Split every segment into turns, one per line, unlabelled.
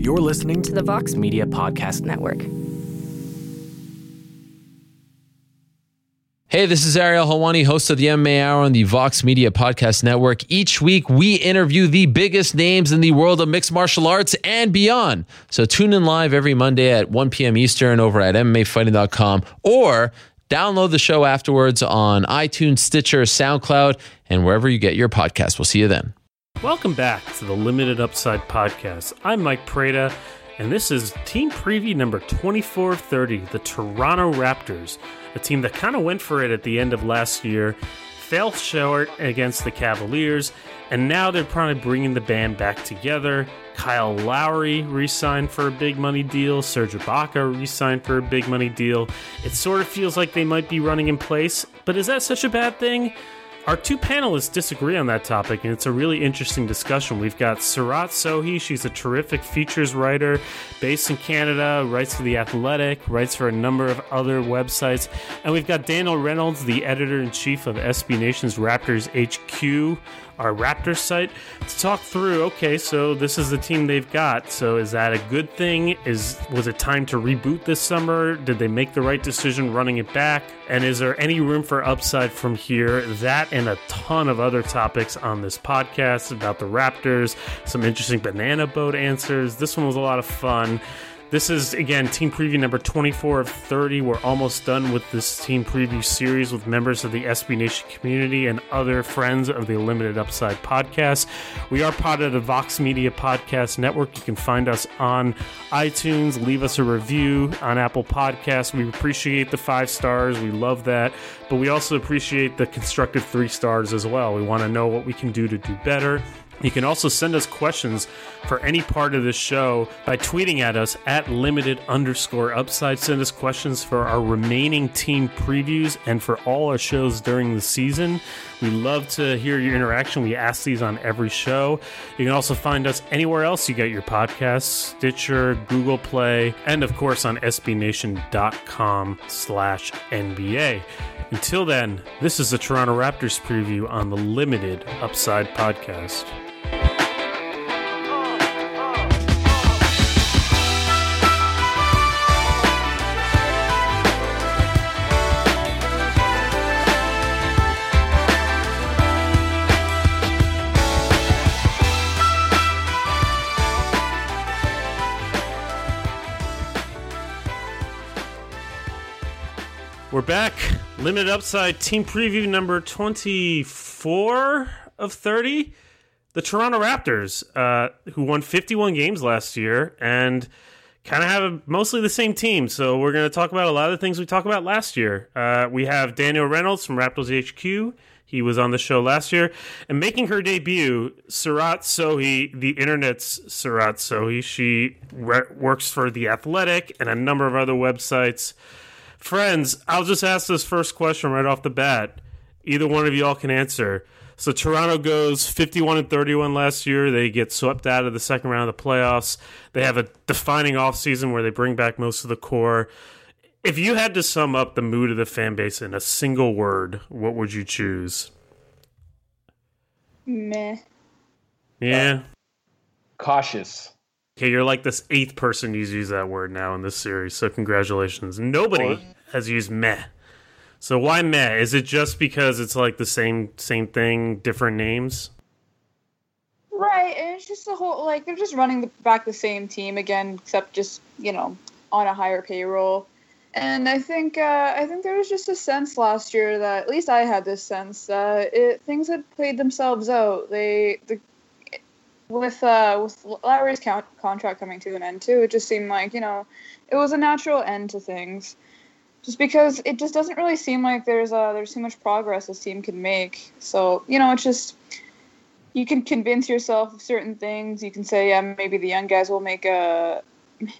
You're listening
to the Vox Media Podcast Network.
Hey, this is Ariel Helwani, host of the MMA Hour on the Vox Media Podcast Network. Each week, we interview the biggest names in the world of mixed martial arts and beyond. So tune in live every Monday at 1 p.m. Eastern over at MMAfighting.com or download the show afterwards on iTunes, Stitcher, SoundCloud, and wherever you get your podcast. We'll see you then.
Welcome back to the Limited Upside Podcast. I'm Mike Prada, and this is team preview number 2430, the Toronto Raptors a team that kind of went for it at the end of last year, fell short against the Cavaliers, and now they're probably bringing the band back together. Kyle Lowry re signed for a big money deal. Serge Ibaka re signed for a big money deal. It sort of feels like they might be running in place, but is that such a bad thing? Our two panelists disagree on that topic, and it's a really interesting discussion. We've got Seerat Sohi. She's a terrific features writer based in Canada, writes for The Athletic, writes for a number of other websites. And we've got Daniel Reynolds, the editor in chief of SB Nation's Raptors HQ, our Raptors site to talk through. Okay, so this is the team they've got. So is that a good thing? Is was it time to reboot this summer? Did they make the right decision running it back? And is there any room for upside from here? That and a ton of other topics on this podcast about the Raptors, some interesting banana boat answers. This one was a lot of fun. This is, again, team preview number 24 of 30. We're almost done with this team preview series with members of the SB Nation community and other friends of the Limited Upside podcast. We are part of the Vox Media Podcast Network. You can find us on iTunes. Leave us a review on Apple Podcasts. We appreciate the five stars. We love that. But we also appreciate the constructive three stars as well. We want to know what we can do to do better. You can also send us questions for any part of this show by tweeting at us at limited underscore upside. Send us questions for our remaining team previews and for all our shows during the season. We love to hear your interaction. We ask these on every show. You can also find us anywhere else you get your podcasts, Stitcher, Google Play, and of course on sbnation.com slash NBA. Until then, this is the Toronto Raptors preview on the Limited Upside Podcast. We're back. Limited Upside Team Preview number 24 of 30. The Toronto Raptors, uh, who won 51 games last year and kind of have a, mostly the same team. So we're going to talk about a lot of the things we talked about last year. Uh, we have Daniel Reynolds from Raptors HQ. He was on the show last year. And making her debut, Seerat Sohi, the internet's Seerat Sohi. She re- works for The Athletic and a number of other websites. Friends, I'll just ask this first question right off the bat. Either one of y'all can answer. So Toronto goes 51 and 31 last year. They get swept out of the second round of the playoffs. They have a defining offseason where they bring back most of the core. If you had to sum up the mood of the fan base in a single word, what would you choose?
Meh.
Yeah.
Cautious.
Okay, you're like this eighth person who's used that word now in this series, so congratulations. Nobody or, has used meh. So why meh? Is it just because it's like the same same thing, different names?
Right, and it's just the whole like they're just running the, back the same team again, except just you know on a higher payroll. And I think uh, I think there was just a sense last year that at least I had this sense that it, things had played themselves out. They the with uh, with Lowry's count, contract coming to an end too, it just seemed like you know it was a natural end to things, just because it just doesn't really seem like there's uh, there's too much progress this team can make. So you know, it's just you can convince yourself of certain things. You can say, yeah, maybe the young guys will make a uh,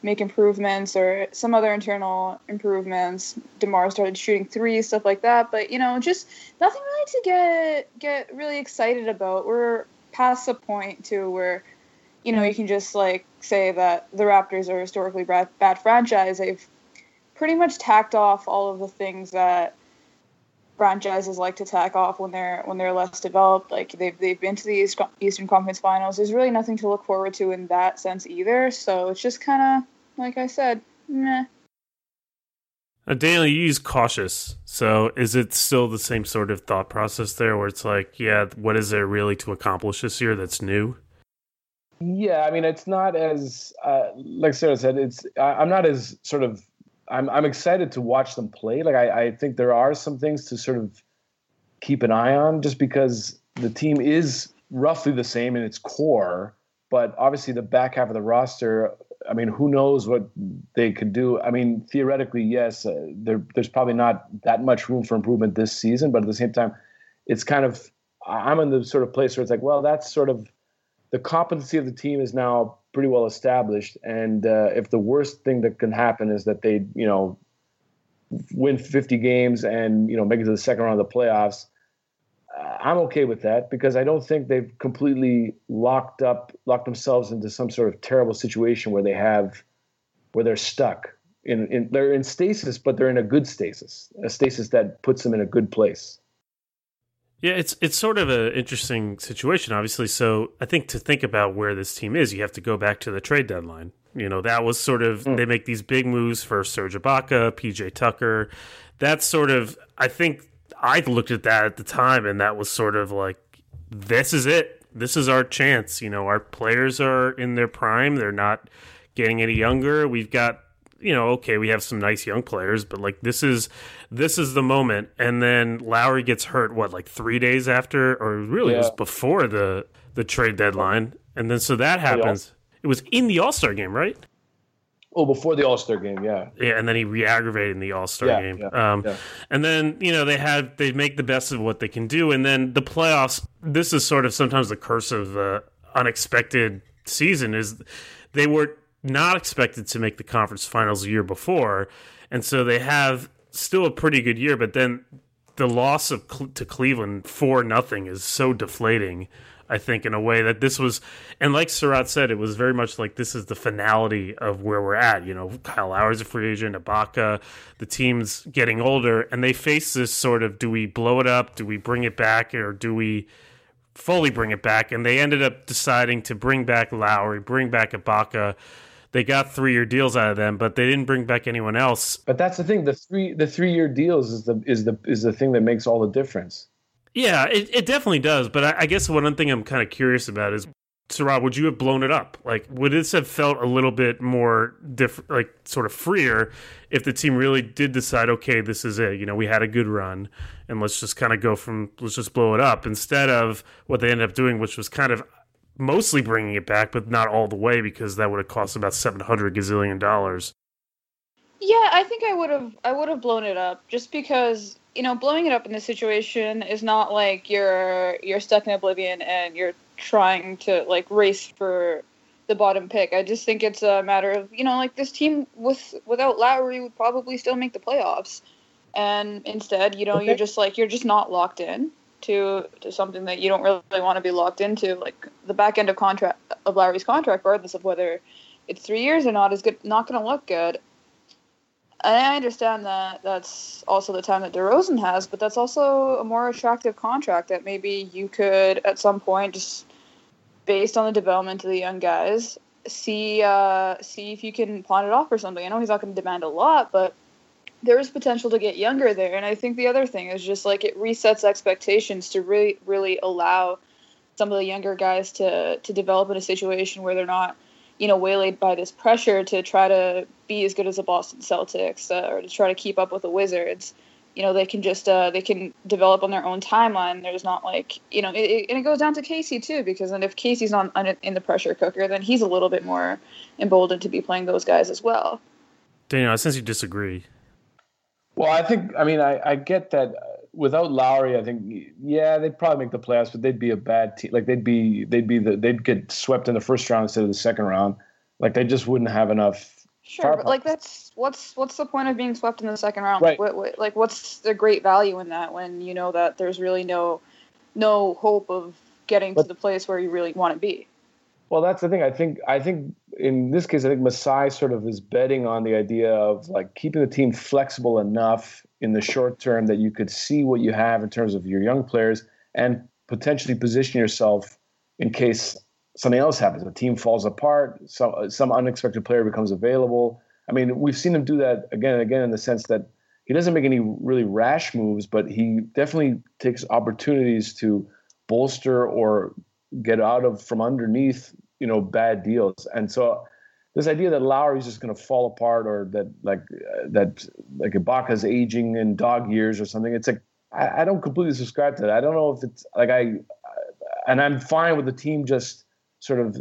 make improvements or some other internal improvements. DeMar started shooting threes, stuff like that. But you know, just nothing really to get get really excited about. We're past the point too where you know you can just like say that the Raptors are historically bad, bad franchise. They've pretty much tacked off all of the things that franchises like to tack off when they're when they're less developed. Like they've they've been to the East, Eastern Conference Finals. There's really nothing to look forward to in that sense either. So it's just kind of like I said, meh.
Daniel, you use cautious. So is it still the same sort of thought process there, where it's like, yeah, what is there really to accomplish this year that's new?
Yeah, I mean, it's not as uh, like Sarah said. It's I, I'm not as sort of. I'm I'm excited to watch them play. Like I, I think there are some things to sort of keep an eye on, just because the team is roughly the same in its core, but obviously the back half of the roster. I mean, who knows what they could do? I mean, theoretically, yes, uh, there, there's probably not that much room for improvement this season, but at the same time, it's kind of I'm in the sort of place where it's like, well, that's sort of the competency of the team is now pretty well established. And uh, if the worst thing that can happen is that they, you know, win 50 games and you know make it to the second round of the playoffs, I'm okay with that because I don't think they've completely locked up, locked themselves into some sort of terrible situation where they have, where they're stuck. In, in they're in stasis, but they're in a good stasis, a stasis that puts them in a good place.
Yeah, it's it's sort of an interesting situation, obviously. So I think to think about where this team is, you have to go back to the trade deadline. You know, that was sort of mm. they make these big moves for Serge Ibaka, PJ Tucker. That's sort of I think I looked at that at the time, and that was sort of like this is it. This is our chance. You know, our players are in their prime. They're not getting any younger. We've got you know, okay, we have some nice young players, but like this is this is the moment. And then Lowry gets hurt what like three days after, or really yeah. it was before the the trade deadline, and then so that happens. It was in the All Star game, right?
Oh, before the All Star game, yeah.
Yeah, and then he re-aggravated in the All Star yeah, game. Yeah, um, yeah. And then you know they had they make the best of what they can do, and then the playoffs. This is sort of sometimes the curse of the unexpected season is they were not expected to make the conference finals a year before, and so they have still a pretty good year. But then the loss of to Cleveland for nothing is so deflating. I think in a way that this was, and like Seerat said, it was very much like this is the finality of where we're at. You know, Kyle Lowry's a free agent, Ibaka, the team's getting older, and they face this sort of: do we blow it up? Do we bring it back, or do we? fully bring it back and they ended up deciding to bring back Lowry, bring back Ibaka they got three year deals out of them, but they didn't bring back anyone else.
But that's the thing. The three the three year deals is the is the is the thing that makes all the difference.
Yeah, it, it definitely does. But I, I guess one thing I'm kind of curious about is Rob, would you have blown it up? Like, would this have felt a little bit more different, like sort of freer, if the team really did decide, okay, this is it. You know, we had a good run, and let's just kind of go from, let's just blow it up, instead of what they ended up doing, which was kind of mostly bringing it back, but not all the way because that would have cost about seven hundred gazillion dollars.
Yeah, I think I would have I would have blown it up just because you know blowing it up in this situation is not like you're you're stuck in oblivion and you're trying to like race for the bottom pick. I just think it's a matter of you know like this team with without Lowry would probably still make the playoffs, and instead you know okay. you're just like you're just not locked in to to something that you don't really want to be locked into. Like the back end of contract of Lowry's contract, regardless of whether it's three years or not, is good not going to look good. I understand that that's also the time that DeRozan has, but that's also a more attractive contract that maybe you could at some point just based on the development of the young guys see uh, see if you can pawn it off for something. I know he's not going to demand a lot, but there is potential to get younger there. And I think the other thing is just like it resets expectations to really, really allow some of the younger guys to to develop in a situation where they're not, you know, waylaid by this pressure to try to be as good as the Boston Celtics uh, or to try to keep up with the Wizards. You know, they can just uh, they can develop on their own timeline. There's not like you know, it, and it goes down to Casey too because then if Casey's not in the pressure cooker, then he's a little bit more emboldened to be playing those guys as well.
Daniel, since you disagree,
well, I think I mean I, I get that without Lowry, I think yeah they'd probably make the playoffs, but they'd be a bad team. Like they'd be they'd be the they'd get swept in the first round instead of the second round. Like they just wouldn't have enough.
Sure, but like that's what's what's the point of being swept in the second round?
Right.
What, what, like what's the great value in that when you know that there's really no no hope of getting but, to the place where you really want to be.
Well, that's the thing. I think I think in this case, I think Masai sort of is betting on the idea of like keeping the team flexible enough in the short term that you could see what you have in terms of your young players and potentially position yourself in case something else happens. The team falls apart, some uh, some unexpected player becomes available. I mean, we've seen him do that again and again in the sense that he doesn't make any really rash moves, but he definitely takes opportunities to bolster or get out of from underneath, you know, bad deals. And so this idea that Lowry's just going to fall apart or that like uh, that like Ibaka's aging in dog years or something, it's like I, I don't completely subscribe to that. I don't know if it's like I and I'm fine with the team just sort of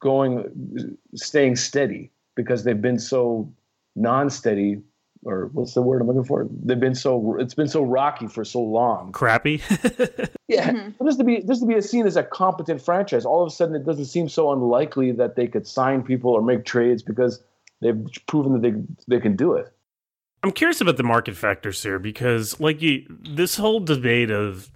going staying steady because they've been so non-steady or what's the word I'm looking for? They've been so it's been so rocky for so long.
Crappy.
yeah, mm-hmm. just to be this to be seen as a competent franchise, all of a sudden it doesn't seem so unlikely that they could sign people or make trades because they've proven that they they can do it.
I'm curious about the market factors here because, like you, this whole debate of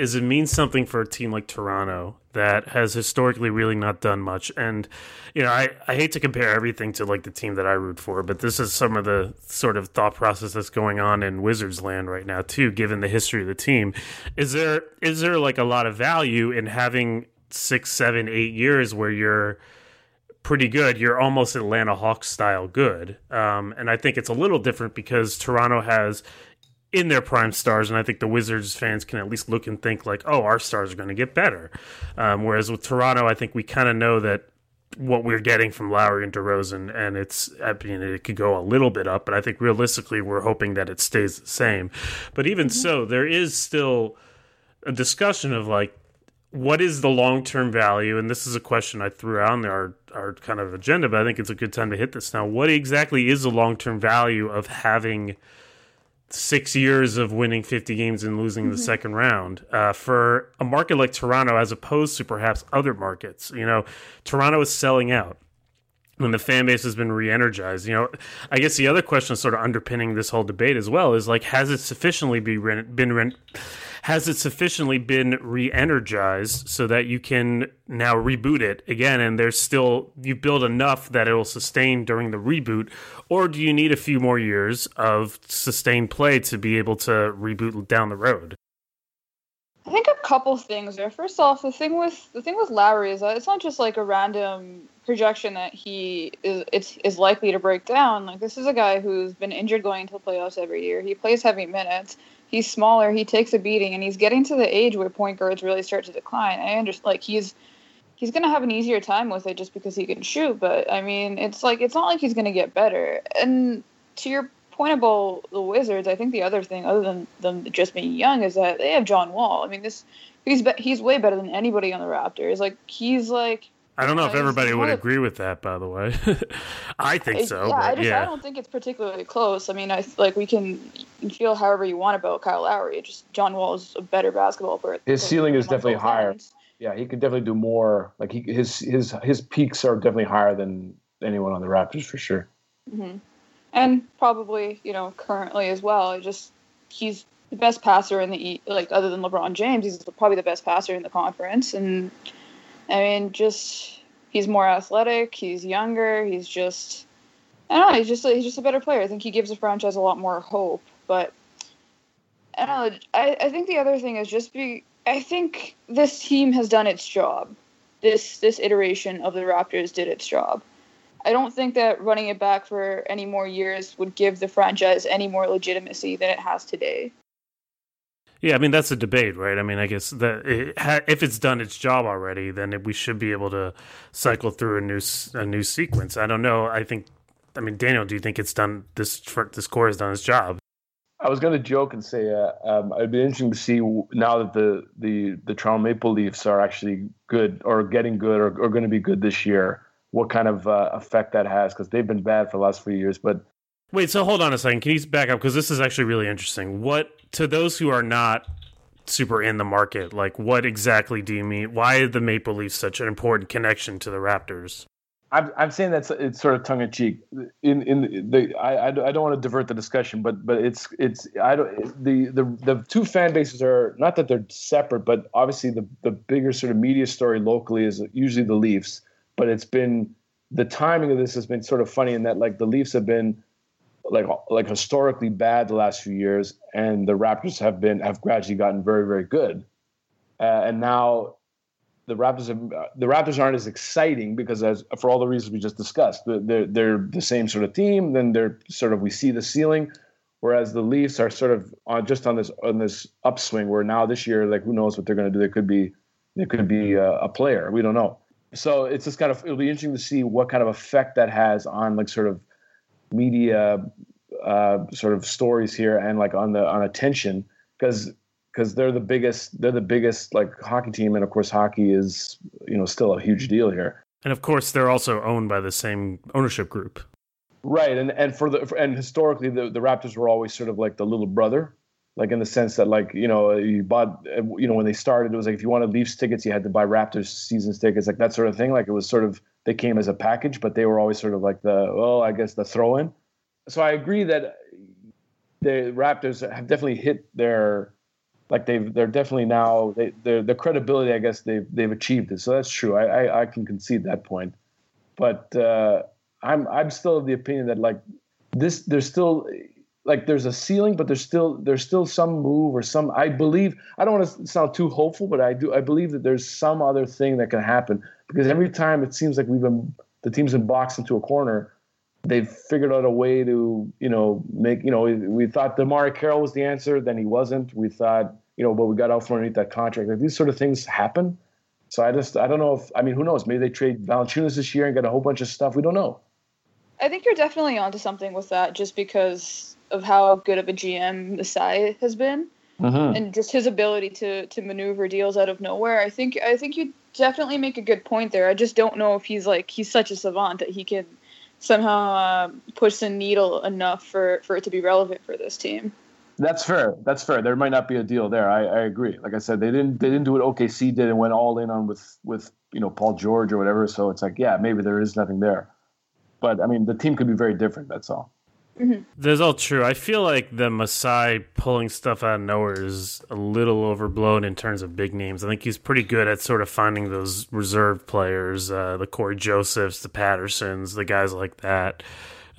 is it means something for a team like Toronto that has historically really not done much. And, you know, I, I hate to compare everything to like the team that I root for, but this is some of the sort of thought process that's going on in Wizards land right now too, given the history of the team. Is there is there like a lot of value in having six, seven, eight years where you're pretty good. You're almost Atlanta Hawks style good. Um, and I think it's a little different because Toronto has in their prime stars, and I think the Wizards fans can at least look and think like, oh, our stars are going to get better. Um, whereas with Toronto, I think we kind of know that what we're getting from Lowry and DeRozan, and it's I mean it could go a little bit up, but I think realistically we're hoping that it stays the same. But even mm-hmm. so, there is still a discussion of like what is the long term value? And this is a question I threw out in our our kind of agenda, but I think it's a good time to hit this now. What exactly is the long term value of having six years of winning 50 games and losing mm-hmm. the second round uh, for a market like Toronto, as opposed to perhaps other markets. You know, Toronto is selling out when the fan base has been re-energized. You know, I guess the other question sort of underpinning this whole debate as well is like, has it sufficiently be re- been re- has it sufficiently been re-energized so that you can now reboot it again and there's still you build enough that it'll sustain during the reboot or do you need a few more years of sustained play to be able to reboot down the road
I think a couple things there. First off, the thing with the thing with Lowry is that it's not just like a random projection that he is it's is likely to break down. Like this is a guy who's been injured going into the playoffs every year. He plays heavy minutes he's smaller, he takes a beating, and he's getting to the age where point guards really start to decline. I understand, like he's he's gonna have an easier time with it just because he can shoot. But I mean, it's like it's not like he's gonna get better. And to your point about the Wizards, I think the other thing, other than them just being young, is that they have John Wall. I mean, this he's be, he's way better than anybody on the Raptors. Like he's like
I don't know if everybody would agree with that, by the way. I think so. Yeah, I,
just,
yeah.
I don't think it's particularly close. I mean, I like we can feel however you want about Kyle Lowry. Just John Wall is a better basketball player.
His ceiling is definitely higher. Ends. Yeah, he could definitely do more. Like he, his his his peaks are definitely higher than anyone on the Raptors for sure.
Mm-hmm. And probably you know currently as well. Just he's the best passer in the like other than LeBron James. He's probably the best passer in the conference and I mean, just he's more athletic. He's younger. He's just I don't know. He's just he's just a better player. I think he gives the franchise a lot more hope. But I don't know. I, I think the other thing is just be. I think this team has done its job. This this iteration of the Raptors did its job. I don't think that running it back for any more years would give the franchise any more legitimacy than it has today.
Yeah, I mean that's a debate, right? I mean, I guess that it, if it's done its job already, then it, we should be able to cycle through a new a new sequence. I don't know. I think, I mean, Daniel, do you think it's done? This this core has done its job.
I was going to joke and say uh, um, it'd be interesting to see now that the the the Toronto Maple Leafs are actually good or getting good or, or going to be good this year. What kind of uh, effect that has because they've been bad for the last few years, but
Wait, so hold on a second. Can you back up because this is actually really interesting. What to those who are not super in the market, like what exactly do you mean? Why the Maple Leafs such an important connection to the Raptors?
I'm, I'm saying that's it's sort of tongue in cheek. In in the I, I don't want to divert the discussion, but but it's it's I don't the the the two fan bases are not that they're separate, but obviously the the bigger sort of media story locally is usually the Leafs, but it's been the timing of this has been sort of funny in that like the Leafs have been like like historically bad the last few years, and the Raptors have been have gradually gotten very very good, uh, and now the Raptors have, the Raptors aren't as exciting because as for all the reasons we just discussed, they're they're the same sort of team. Then they're sort of we see the ceiling, whereas the Leafs are sort of on just on this on this upswing where now this year like who knows what they're going to do? They could be they could be a, a player. We don't know. So it's just kind of it'll be interesting to see what kind of effect that has on like sort of media uh, sort of stories here and like on the on attention because because they're the biggest they're the biggest like hockey team. And of course hockey is you know still a huge deal here.
And of course they're also owned by the same ownership group.
Right. And and for the and historically the, the raptors were always sort of like the little brother like in the sense that like you know you bought you know when they started it was like if you wanted leafs tickets you had to buy raptors season tickets like that sort of thing. Like it was sort of they came as a package but they were always sort of like the well i guess the throw in so i agree that the raptors have definitely hit their like they've they're definitely now they the credibility I guess they've they've achieved it. So that's true. I I, I can concede that point, but uh, I'm I'm still of the opinion that like this there's still like there's a ceiling, but there's still there's still some move or some. I believe I don't want to sound too hopeful, but I do I believe that there's some other thing that can happen because every time it seems like we've been the team's been boxed into a corner they've figured out a way to, you know, make, you know, we, we thought DeMarre Carroll was the answer, then he wasn't. We thought, you know, but we got out from underneath that contract. Like these sort of things happen. So I just, I don't know if, I mean, who knows? Maybe they trade Valanciunas this year and get a whole bunch of stuff. We don't know.
I think you're definitely onto something with that, just because of how good of a GM Masai has been, mm-hmm. and just his ability to to maneuver deals out of nowhere. I think I think you definitely make a good point there. I just don't know if he's like he's such a savant that he can somehow uh, push the needle enough for, for it to be relevant for this team.
That's fair. That's fair. There might not be a deal there. I, I agree. Like I said, they didn't they didn't do what OKC did and went all in on with with you know Paul George or whatever. So it's like yeah, maybe there is nothing there. But I mean, the team could be very different. That's all.
Mm-hmm. That's all true. I feel like the Masai pulling stuff out of nowhere is a little overblown in terms of big names. I think he's pretty good at sort of finding those reserve players, uh, the Cory Josephs, the Pattersons, the guys like that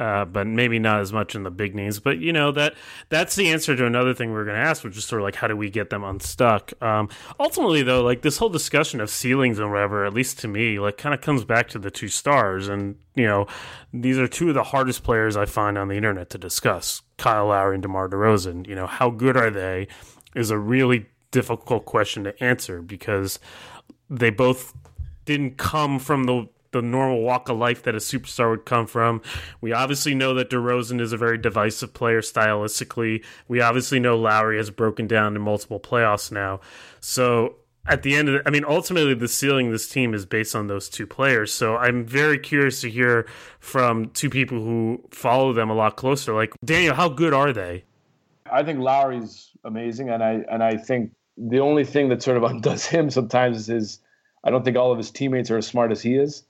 uh, but maybe not as much in the big names. But you know that that's the answer to another thing we are going to ask, which is sort of like how do we get them unstuck? Um, ultimately, though, like this whole discussion of ceilings and whatever, at least to me, like kind of comes back to the two stars, and you know these are two of the hardest players I find on the internet to discuss: Kyle Lowry and DeMar DeRozan. You know how good are they? Is a really difficult question to answer because they both didn't come from the the normal walk of life that a superstar would come from. We obviously know that DeRozan is a very divisive player stylistically. We obviously know Lowry has broken down in multiple playoffs now. So at the end of the, I mean, ultimately the ceiling of this team is based on those two players. So I'm very curious to hear from two people who follow them a lot closer. Like Daniel, how good are they?
I think Lowry's amazing, and I and I think the only thing that sort of undoes him sometimes is his. I don't think all of his teammates are as smart as he is.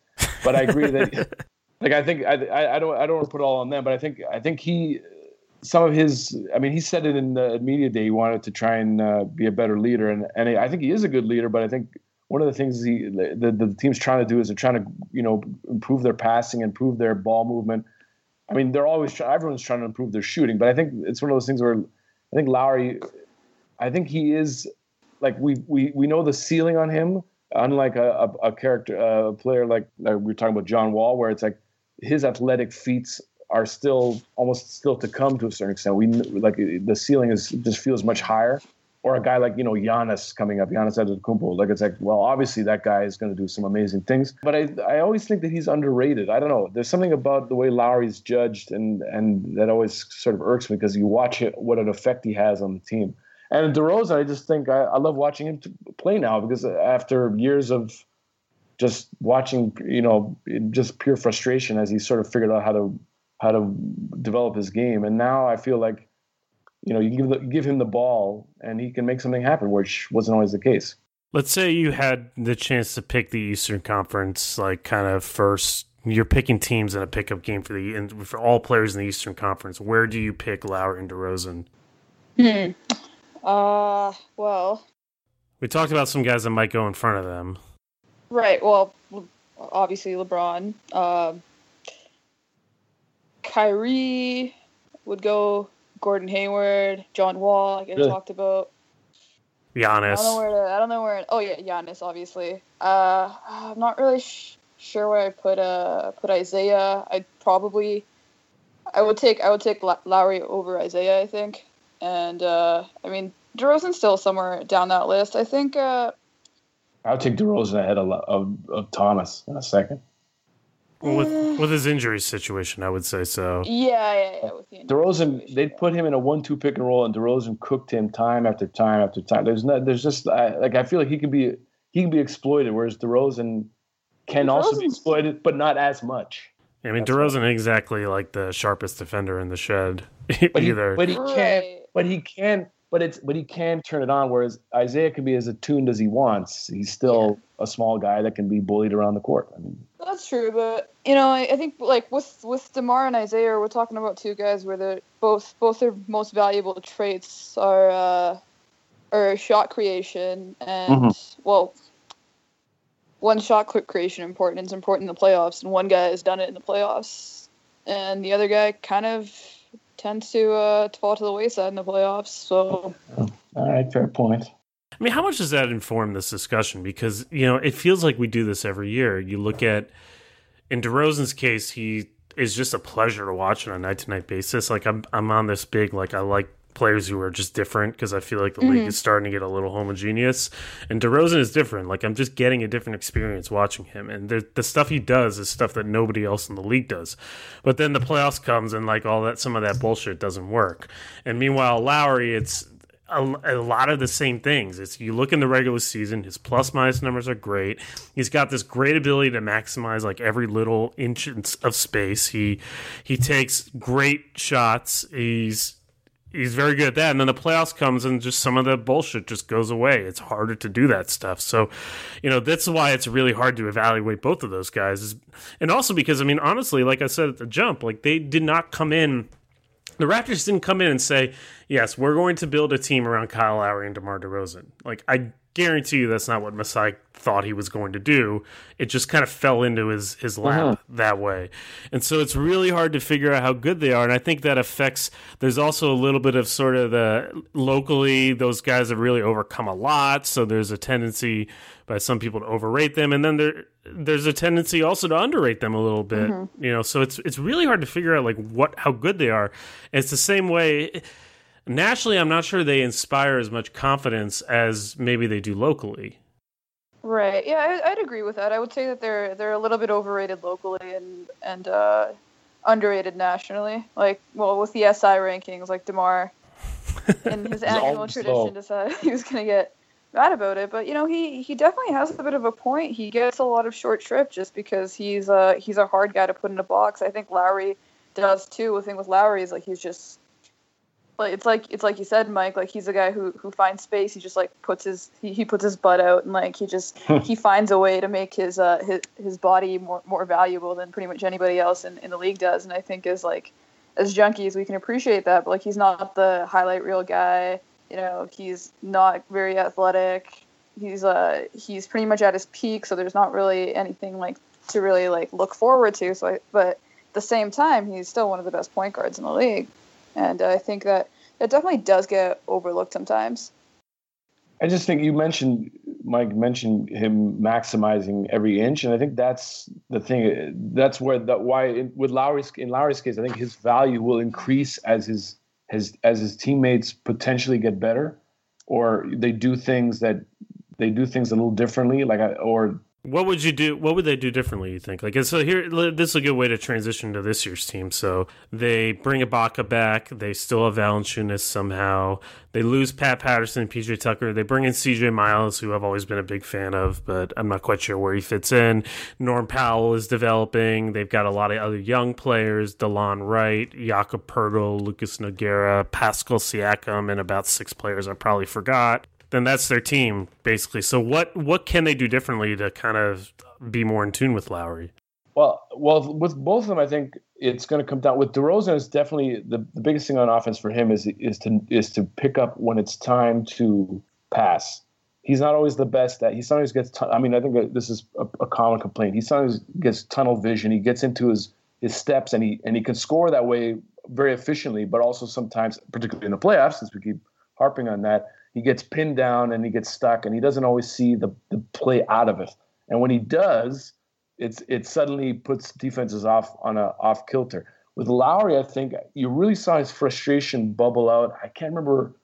But I agree that, like, I think I, I don't I don't want to put it all on them, but I think I think he some of his I mean he said it in the media day he wanted to try and uh, be a better leader and and I think he is a good leader, but I think one of the things he the, the, the team's trying to do is they're trying to you know improve their passing, improve their ball movement. I mean they're always trying, everyone's trying to improve their shooting, but I think it's one of those things where I think Lowry, I think he is like we we we know the ceiling on him unlike a, a, a character, a player like, like we are talking about John Wall, where it's like his athletic feats are still almost still to come to a certain extent. We like the ceiling is just feels much higher. Or a guy like you know Giannis coming up, Giannis Antetokounmpo. Like it's like, well, obviously that guy is going to do some amazing things. But I, I always think that he's underrated. I don't know. There's something about the way Lowry's judged, and and that always sort of irks me because you watch it, what an effect he has on the team. And DeRozan, I just think I, I love watching him play now because after years of just watching, you know, just pure frustration as he sort of figured out how to how to develop his game, and now I feel like, you know, you give the, give him the ball and he can make something happen, which wasn't always the case.
Let's say you had the chance to pick the Eastern Conference, like kind of first. You're picking teams in a pickup game for the for all players in the Eastern Conference. Where do you pick Lowry and DeRozan?
Hmm. Uh, well.
We talked about some guys that might go in front of them.
Right. Well, obviously LeBron. Um, Kyrie would go. Gordon Hayward, John Wall, like I
Really?
talked about.
Giannis.
I don't know where to. I don't know where. Oh yeah, Giannis, obviously. Uh, I'm not really sh- sure where I put uh put Isaiah. I'd probably. I would take I would take La- Lowry over Isaiah. I think, and uh, I mean DeRozan's still somewhere down that list. I think. Uh,
I'll take DeRozan ahead of, of, of Thomas in a second.
Well, with with his injury situation, I would say so.
yeah, yeah, yeah. With the
DeRozan—they'd
yeah.
put him in a one-two pick and roll, and DeRozan cooked him time after time after time. There's no, there's just I, like I feel like he can be he can be exploited, whereas DeRozan can also be exploited, but not as much.
I mean,
That's
DeRozan ain't exactly like the sharpest defender in the shed
But he,
either.
but he can't. But he can. But it's but he can turn it on. Whereas Isaiah can be as attuned as he wants. He's still a small guy that can be bullied around the court. I mean,
That's true, but you know, I, I think like with with DeMar and Isaiah, we're talking about two guys where they're both both their most valuable traits are uh, are shot creation and well, one shot quick creation important It's important in the playoffs, and one guy has done it in the playoffs, and the other guy kind of tends to uh, to fall to the wayside in the playoffs. So
all right, fair point.
I mean, how much does that inform this discussion? Because you know, it feels like we do this every year. You look at in DeRozan's case, he is just a pleasure to watch on a night to night basis. Like I'm, I'm on this big like I like players who are just different because I feel like the league mm-hmm. is starting to get a little homogeneous. And DeRozan is different. Like I'm just getting a different experience watching him, and the the stuff he does is stuff that nobody else in the league does. But then the playoffs comes and like all that, some of that bullshit doesn't work. And meanwhile, Lowry, it's a, a lot of the same things. It's you look in the regular season, his plus minus numbers are great. He's got this great ability to maximize like every little inch of space. He he takes great shots. He's he's very good at that. And then the playoffs comes and just some of the bullshit just goes away. It's harder to do that stuff. So, you know, that's why it's really hard to evaluate both of those guys. And also because I mean, honestly, like I said at the jump, like they did not come in the Raptors didn't come in and say, "Yes, we're going to build a team around Kyle Lowry and DeMar DeRozan." Like I guarantee you, that's not what Masai thought he was going to do. It just kind of fell into his his lap uh-huh. that way, and so it's really hard to figure out how good they are. And I think that affects. There's also a little bit of sort of the locally those guys have really overcome a lot, so there's a tendency by some people to overrate them, and then there there's a tendency also to underrate them a little bit. Mm-hmm. You know, so it's it's really hard to figure out like what how good they are. It's the same way nationally. I'm not sure they inspire as much confidence as maybe they do locally.
Right. Yeah, I, I'd agree with that. I would say that they're they're a little bit overrated locally and and uh, underrated nationally. Like, well, with the SI rankings, like DeMar in his annual
always
tradition
low.
decided he was gonna get mad about it. But you know, he he definitely has a bit of a point. He gets a lot of short shrift just because he's a he's a hard guy to put in a box. I think Lowry does too. The thing with Lowry is like he's just like it's like it's like you said, Mike. Like he's a guy who who finds space. He just like puts his he, he puts his butt out and like he just he finds a way to make his uh his his body more more valuable than pretty much anybody else in, in the league does. And I think as like as junkies we can appreciate that. But like he's not the highlight reel guy. You know, he's not very athletic. He's uh he's pretty much at his peak. So there's not really anything like to really like look forward to. So I, but at the same time, he's still one of the best point guards in the league. And I think that it definitely does get overlooked sometimes.
I just think you mentioned Mike mentioned him maximizing every inch, and I think that's the thing. That's where that why in, with Lowry's in Lowry's case, I think his value will increase as his his as his teammates potentially get better, or they do things that they do things a little differently, like I, or
What would you do? What would they do differently? You think? Like, so here, this is a good way to transition to this year's team. So they bring Ibaka back. They still have Valanciunas somehow. They lose Pat Patterson, PJ Tucker. They bring in CJ Miles, who I've always been a big fan of, but I'm not quite sure where he fits in. Norm Powell is developing. They've got a lot of other young players: Delon Wright, Jakob Poeltl, Lucas Nogueira, Pascal Siakam, and about six players I probably forgot then that's their team basically. So what what can they do differently to kind of be more in tune with Lowry?
Well, well, with both of them, I think it's going to come down. With DeRozan, it's definitely the, the biggest thing on offense for him is is to is to pick up when it's time to pass. he's not always the best at. He sometimes gets. I mean, I think this is a, a, common complaint. He sometimes gets tunnel vision. He gets into his his steps, and he and he can score that way very efficiently. But also sometimes, particularly in the playoffs, since we keep harping on that, he gets pinned down and he gets stuck, and he doesn't always see the the play out of it. And when he does, it's it suddenly puts defenses off on a off kilter. With Lowry, I think you really saw his frustration bubble out. I can't remember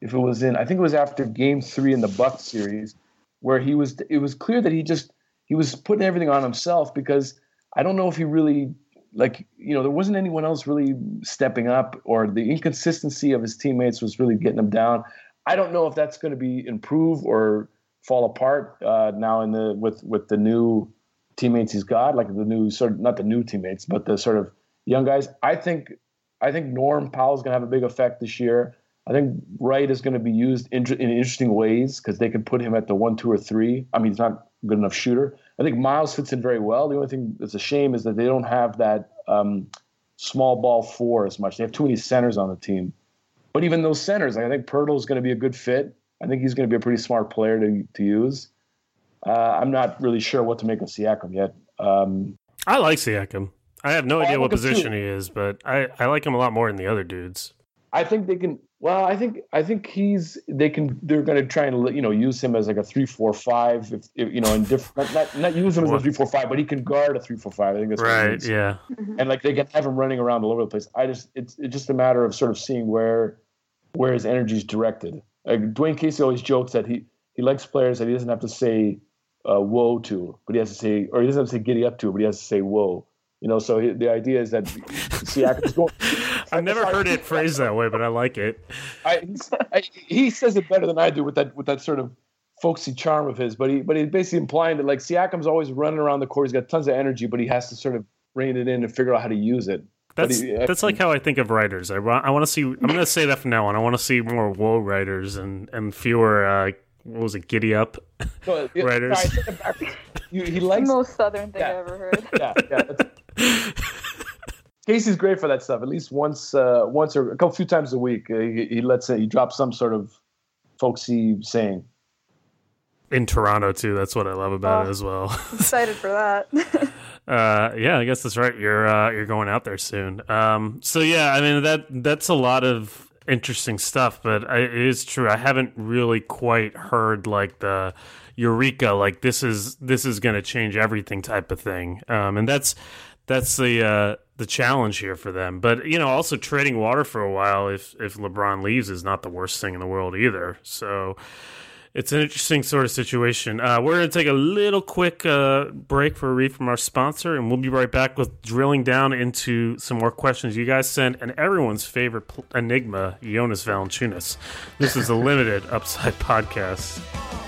if it was in I think it was after game three in the Bucks series, where he was it was clear that he just he was putting everything on himself because I don't know if he really like you know there wasn't anyone else really stepping up or the inconsistency of his teammates was really getting him down. I don't know if that's going to be improve or fall apart uh, now in the with with the new teammates he's got, like the new sort of not the new teammates, but the sort of young guys. I think I think Norm Powell's going to have a big effect this year. I think Wright is going to be used in, in interesting ways because they can put him at the one, two, or three. I mean, he's not good enough shooter. I think Miles fits in very well. The only thing that's a shame is that they don't have that um, small ball four as much. They have too many centers on the team. But even those centers, I think Poeltl is going to be a good fit. I think he's going to be a pretty smart player to to use. Uh, I'm not really sure what to make of Siakam yet. Um,
I like Siakam. I have no idea what position he is, but I, I like him a lot more than the other dudes.
I think they can. Well, I think I think he's they can. They're going to try and you know use him as like a three four five. If, if you know, in different not, not use him as a three four five, but he can guard a three four five. I think that's
right. Yeah,
and like they can have him running around all over the place. I just it's it's just a matter of sort of seeing where where his energy is directed. Like Dwane Casey always jokes that he he likes players that he doesn't have to say uh, whoa to, but he has to say, or he doesn't have to say giddy up to, but he has to say whoa. You know, so he, the idea is that Siakam's going.
I've never heard it phrased that way, but I like it.
I, I, he says it better than I do with that with that sort of folksy charm of his. But he but he's basically implying that like Siakam's always running around the court. He's got tons of energy, but he has to sort of rein it in and figure out how to use it.
That's he, that's like how I think of writers. I, I want to see. I'm going to say that from now on. I want to see more whoa writers and and fewer. Uh, what was it? Giddy up no, writers.
you, he likes the most southern thing yeah. I ever heard. Yeah,
yeah. Casey's great for that stuff. At least once, uh, once or a couple few times a week, uh, he, he lets it. He drops some sort of folksy saying.
In Toronto too. That's what I love about oh, it as well.
excited for that.
Uh, yeah, I guess that's right. You're uh, you're going out there soon. Um, so yeah, I mean that that's a lot of interesting stuff, but I, it is true. I haven't really quite heard like the eureka, like this is this is going to change everything type of thing. Um, and that's that's the uh, the challenge here for them. But you know, also trading water for a while if if LeBron leaves is not the worst thing in the world either. So it's an interesting sort of situation. Uh, we're going to take a little quick uh, break for a read from our sponsor, and we'll be right back with drilling down into some more questions you guys sent and everyone's favorite enigma, Jonas Valanciunas. This is a limited upside podcast.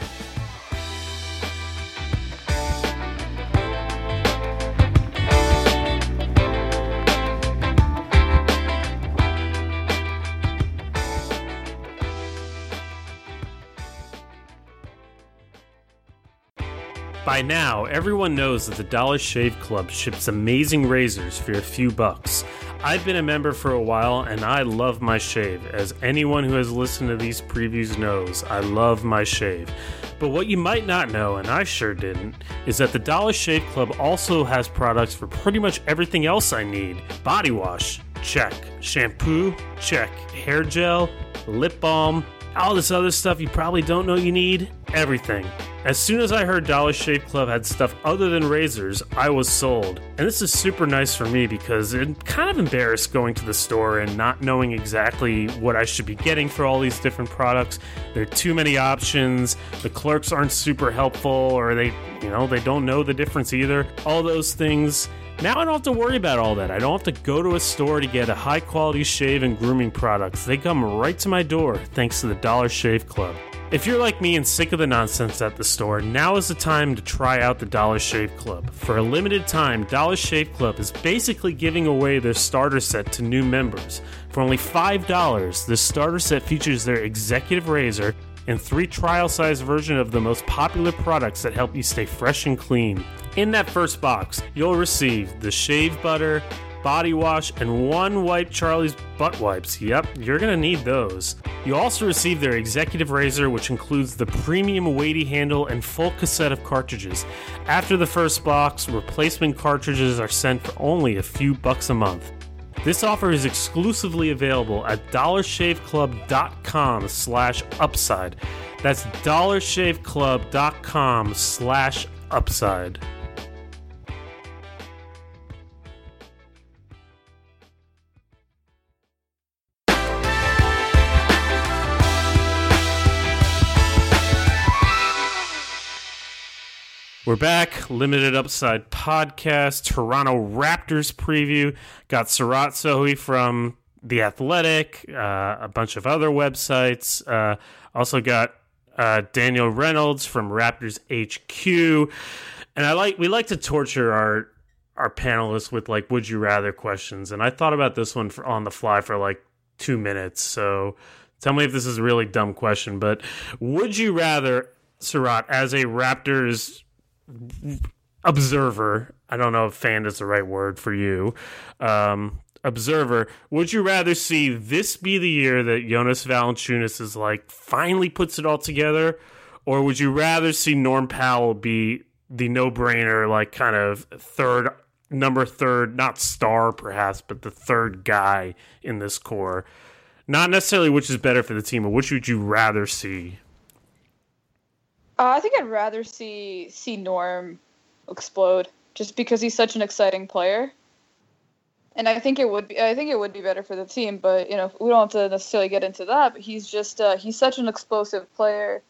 By now, everyone knows that the Dollar Shave Club ships amazing razors for a few bucks. I've been a member for a while and I love my shave. As anyone who has listened to these previews knows, I love my shave. But what you might not know, and I sure didn't, is that the Dollar Shave Club also has products for pretty much everything else I need body wash, check. Shampoo, check. Hair gel, lip balm, all this other stuff you probably don't know you need, everything. As soon as I heard Dollar Shave Club had stuff other than razors, I was sold. And this is super nice for me because I'm kind of embarrassed going to the store and not knowing exactly what I should be getting for all these different products. There are too many options. The clerks aren't super helpful or they, you know, they don't know the difference either. All those things. Now I don't have to worry about all that. I don't have to go to a store to get a high quality shave and grooming products. They come right to my door thanks to the Dollar Shave Club. If you're like me and sick of the nonsense at the store, now is the time to try out the Dollar Shave Club. For a limited time, Dollar Shave Club is basically giving away their starter set to new members. For only $5, this starter set features their executive razor and three trial size versions of the most popular products that help you stay fresh and clean. In that first box, you'll receive the shave butter, body wash, and one wipe Charlie's butt wipes. Yep, you're to need those. You also receive their executive razor, which includes the premium weighty handle and full cassette of cartridges. After the first box, replacement cartridges are sent for only a few bucks a month. This offer is exclusively available at dollarshaveclub.com slash upside. That's dollarshaveclub.com slash upside. We're back. Limited Upside podcast, Toronto Raptors preview. Got Seerat from The Athletic, uh, a bunch of other websites. Uh, also got uh, Daniel Reynolds from Raptors HQ. And I like we like to torture our our panelists with like would you rather questions. And I thought about this one for, on the fly for like two minutes. So tell me if this is a really dumb question, but would you rather Seerat as a Raptors observer, I don't know if fan is the right word for you, um, observer, would you rather see this be the year that Jonas Valanciunas is like finally puts it all together, or would you rather see Norm Powell be the no-brainer, like kind of third number third, not star perhaps, but the third guy in this core? Not necessarily which is better for the team, but which would you rather see?
Uh, I think I'd rather see see Norm explode just because he's such an exciting player. And I think it would be I think it would be better for the team, but you know, we don't have to necessarily get into that, but he's just uh, he's such an explosive player.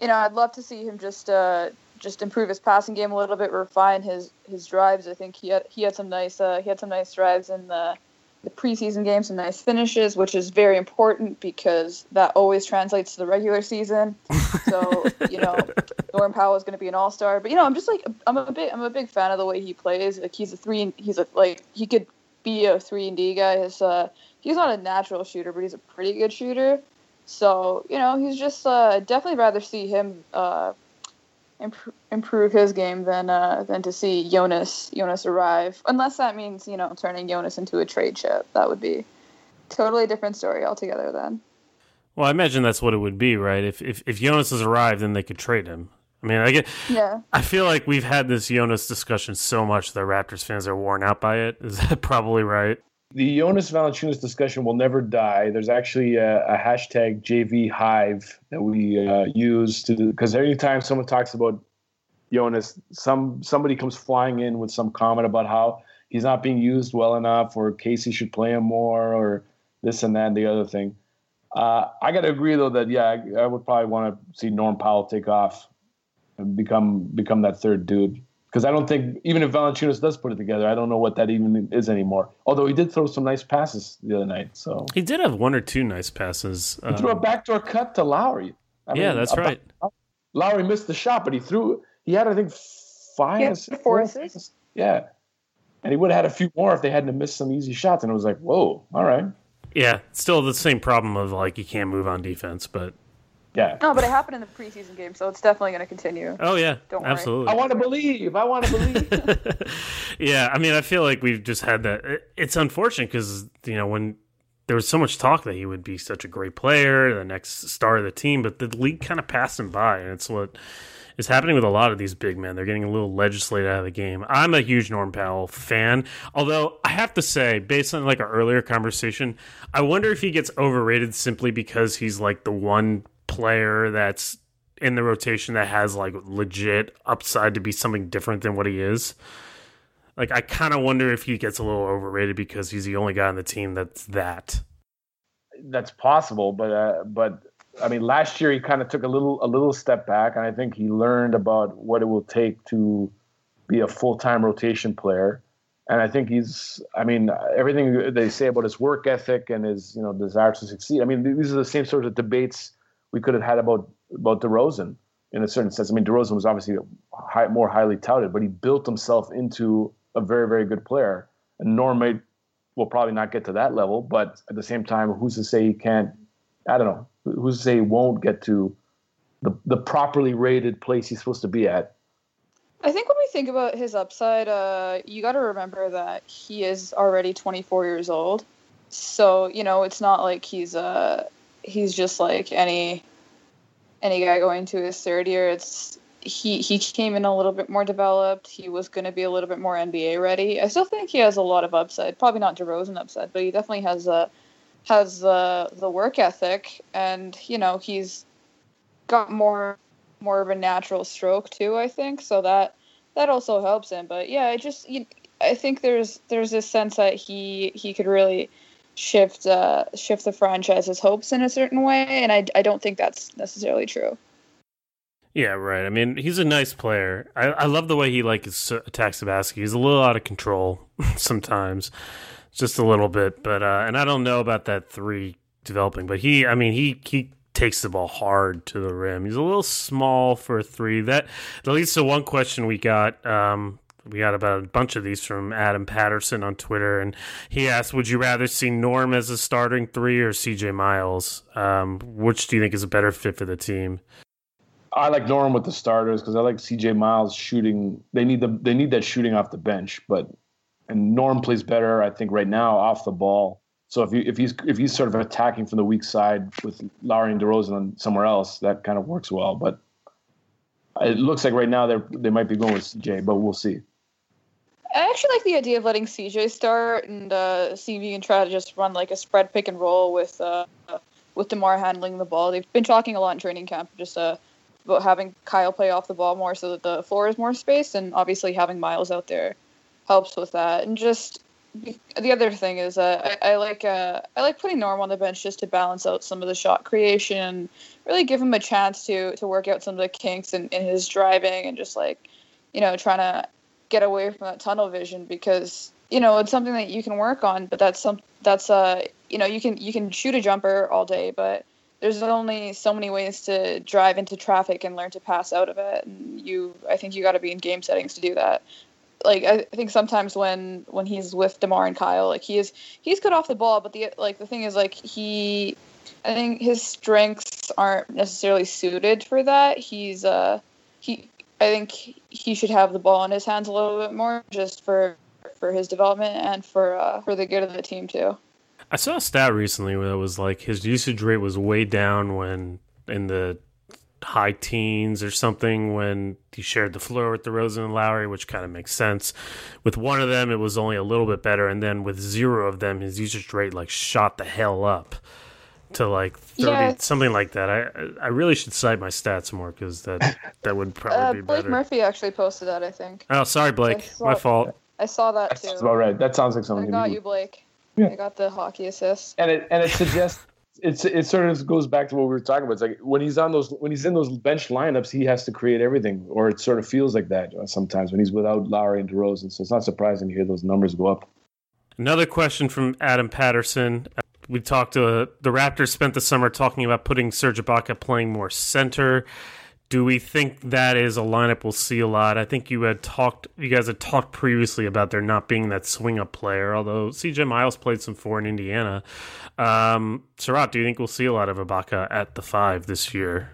You know, I'd love to see him just uh, just improve his passing game a little bit, refine his his drives. I think he had he had some nice uh, he had some nice drives in the the preseason game, some nice finishes, which is very important because that always translates to the regular season. So you know, Norm Powell is going to be an all star, but you know, I'm just like I'm a big I'm a big fan of the way he plays. Like he's a three, he's a like he could be a three and D guy. His uh, he's not a natural shooter, but he's a pretty good shooter. So you know, he's just uh, definitely rather see him uh, imp- improve his game than uh, than to see Jonas Jonas arrive. Unless that means you know turning Jonas into a trade chip, that would be totally different story altogether. Then.
Well, I imagine that's what it would be, right? If if if Jonas has arrived, then they could trade him. I mean, I get.
Yeah.
I feel like we've had this Jonas discussion so much that Raptors fans are worn out by it. Is that probably right?
The Jonas Valanciunas discussion will never die. There's actually a, a hashtag JV Hive that we uh, use to because anytime someone talks about Jonas, some somebody comes flying in with some comment about how he's not being used well enough, or Casey should play him more, or this and that and the other thing. Uh, I got to agree though that yeah, I, I would probably want to see Norm Powell take off and become become that third dude because I don't think even if Valanciunas does put it together, I don't know what that even is anymore. Although he did throw some nice passes the other night, so
he did have one or two nice passes.
He um, threw a um, backdoor cut to Lowry.
I yeah, mean, that's right.
Lowry missed the shot, but he threw. He had I think five
yeah, four assists.
Yeah, and he would have had a few more if they hadn't missed some easy shots. And it was like, whoa, all right.
Yeah, still the same problem of like you can't move on defense, but
yeah.
No, but it happened in the preseason game, so it's definitely going to continue.
Oh yeah, don't absolutely.
I want to believe. I want to
believe. yeah, I mean, I feel like we've just had that. It's unfortunate because you know when there was so much talk that he would be such a great player, the next star of the team, but the league kind of passed him by, and it's what is happening with a lot of these big men. They're getting a little legislated out of the game. I'm a huge Norm Powell fan, although I have to say, based on like our earlier conversation, I wonder if he gets overrated simply because he's like the one player that's in the rotation that has like legit upside to be something different than what he is. Like I kind of wonder if he gets a little overrated because he's the only guy on the team that's that.
That's possible, but uh, but I mean, last year he kind of took a little a little step back, and I think he learned about what it will take to be a full time rotation player. And I think he's, I mean, everything they say about his work ethic and his, you know, desire to succeed. I mean, these are the same sort of debates we could have had about about DeRozan in a certain sense. I mean, DeRozan was obviously high, more highly touted, but he built himself into a very very good player. And Norm may, will probably not get to that level, but at the same time, who's to say he can't? I don't know. Who's to say he won't get to the the properly rated place he's supposed to be at?
I think when we think about his upside, uh, you got to remember that he is already 24 years old. So you know, it's not like he's uh he's just like any any guy going to his third year. It's he he came in a little bit more developed. He was going to be a little bit more NBA ready. I still think he has a lot of upside. Probably not DeRozan upside, but he definitely has a has the the work ethic, and you know he's got more more of a natural stroke too. I think so that that also helps him. But yeah, I just you, I think there's there's this sense that he he could really shift uh, shift the franchise's hopes in a certain way, and I I don't think that's necessarily true.
Yeah, right. I mean, he's a nice player. I, I love the way he like attacks the basket. He's a little out of control sometimes, just a little bit. But uh, and I don't know about that three developing, but he, I mean, he he takes the ball hard to the rim. He's a little small for a three. That that leads to one question we got. Um, we got about a bunch of these from Adam Patterson on Twitter, and he asked, "Would you rather see Norm as a starting three or CJ Miles? Um, which do you think is a better fit for the team?"
I like Norm with the starters because I like CJ Miles shooting. They need the they need that shooting off the bench, but and Norm plays better, I think, right now off the ball. So if you if he's if he's sort of attacking from the weak side with Lowry and DeRozan somewhere else, that kind of works well. But it looks like right now they they might be going with CJ, but we'll see.
I actually like the idea of letting CJ start and uh, CV and try to just run like a spread pick and roll with uh, with DeMar handling the ball. They've been talking a lot in training camp, just uh, about having Kyle play off the ball more so that the floor is more space, and obviously having Miles out there helps with that. And just the other thing is uh, I, I like uh, I like putting Norm on the bench just to balance out some of the shot creation, really give him a chance to to work out some of the kinks in, in his driving and just like you know trying to get away from that tunnel vision because you know it's something that you can work on, but that's some that's uh you know you can you can shoot a jumper all day, but there's only so many ways to drive into traffic and learn to pass out of it and you i think you got to be in game settings to do that like I think sometimes when when he's with DeMar and Kyle, like he is he's good off the ball, but the like the thing is like he I think his strengths aren't necessarily suited for that. He's uh he I think he should have the ball in his hands a little bit more just for for his development and for uh, for the good of the team too.
I saw a stat recently where it was like his usage rate was way down when in the high teens or something when he shared the floor with DeRozan and Lowry, which kind of makes sense. With one of them, it was only a little bit better, and then with zero of them, his usage rate like shot the hell up to like thirty, yeah. something like that. I I really should cite my stats more because that that would probably uh,
be
Blake
better. Blake Murphy actually posted that, I think.
Oh, sorry, Blake. Saw, my fault.
I saw that too.
That's about right. That sounds like something.
I got you, Blake. Yeah. I got the hockey assist.
And it and it suggests it's it sort of goes back to what we were talking about. It's like when he's on those when he's in those bench lineups, he has to create everything, or it sort of feels like that sometimes when he's without Lowry and DeRozan. So it's not surprising to hear those numbers go up.
Another question from Adam Patterson. We talked to uh, the Raptors spent the summer talking about putting Serge Ibaka playing more center do we think that is a lineup we'll see a lot? I think you had talked, you guys had talked previously about there not being that swing up player. Although CJ Miles played some four in Indiana. Um, Seerat, do you think we'll see a lot of Ibaka at the five this year?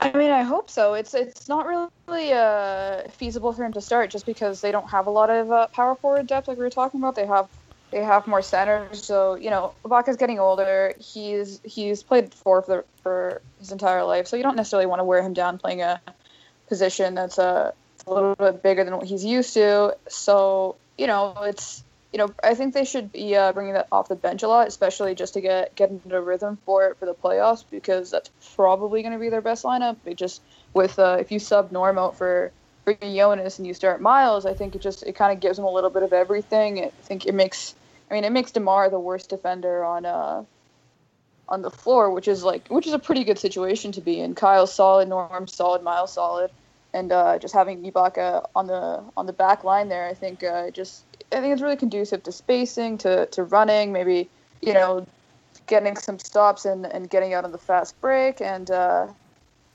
I mean, I hope so. It's it's not really uh, feasible for him to start just because they don't have a lot of uh, power forward depth like we were talking about. They have they have more centers. So you know, Ibaka's getting older. He's he's played four for the, for his entire life, so you don't necessarily want to wear him down playing a position that's a, a little bit bigger than what he's used to. So you know, it's you know, I think they should be uh, bringing that off the bench a lot, especially just to get get into rhythm for it for the playoffs, because that's probably going to be their best lineup. It just with uh, if you sub Norm out for for Jonas and you start Miles, I think it just it kind of gives them a little bit of everything. I think it makes I mean, it makes DeMar the worst defender on uh on the floor, which is like which is a pretty good situation to be in. Kyle's solid, Norm solid, Miles solid, and uh, just having Ibaka on the on the back line there, I think uh, just I think it's really conducive to spacing, to to running, maybe you know getting some stops and, and getting out on the fast break, and uh,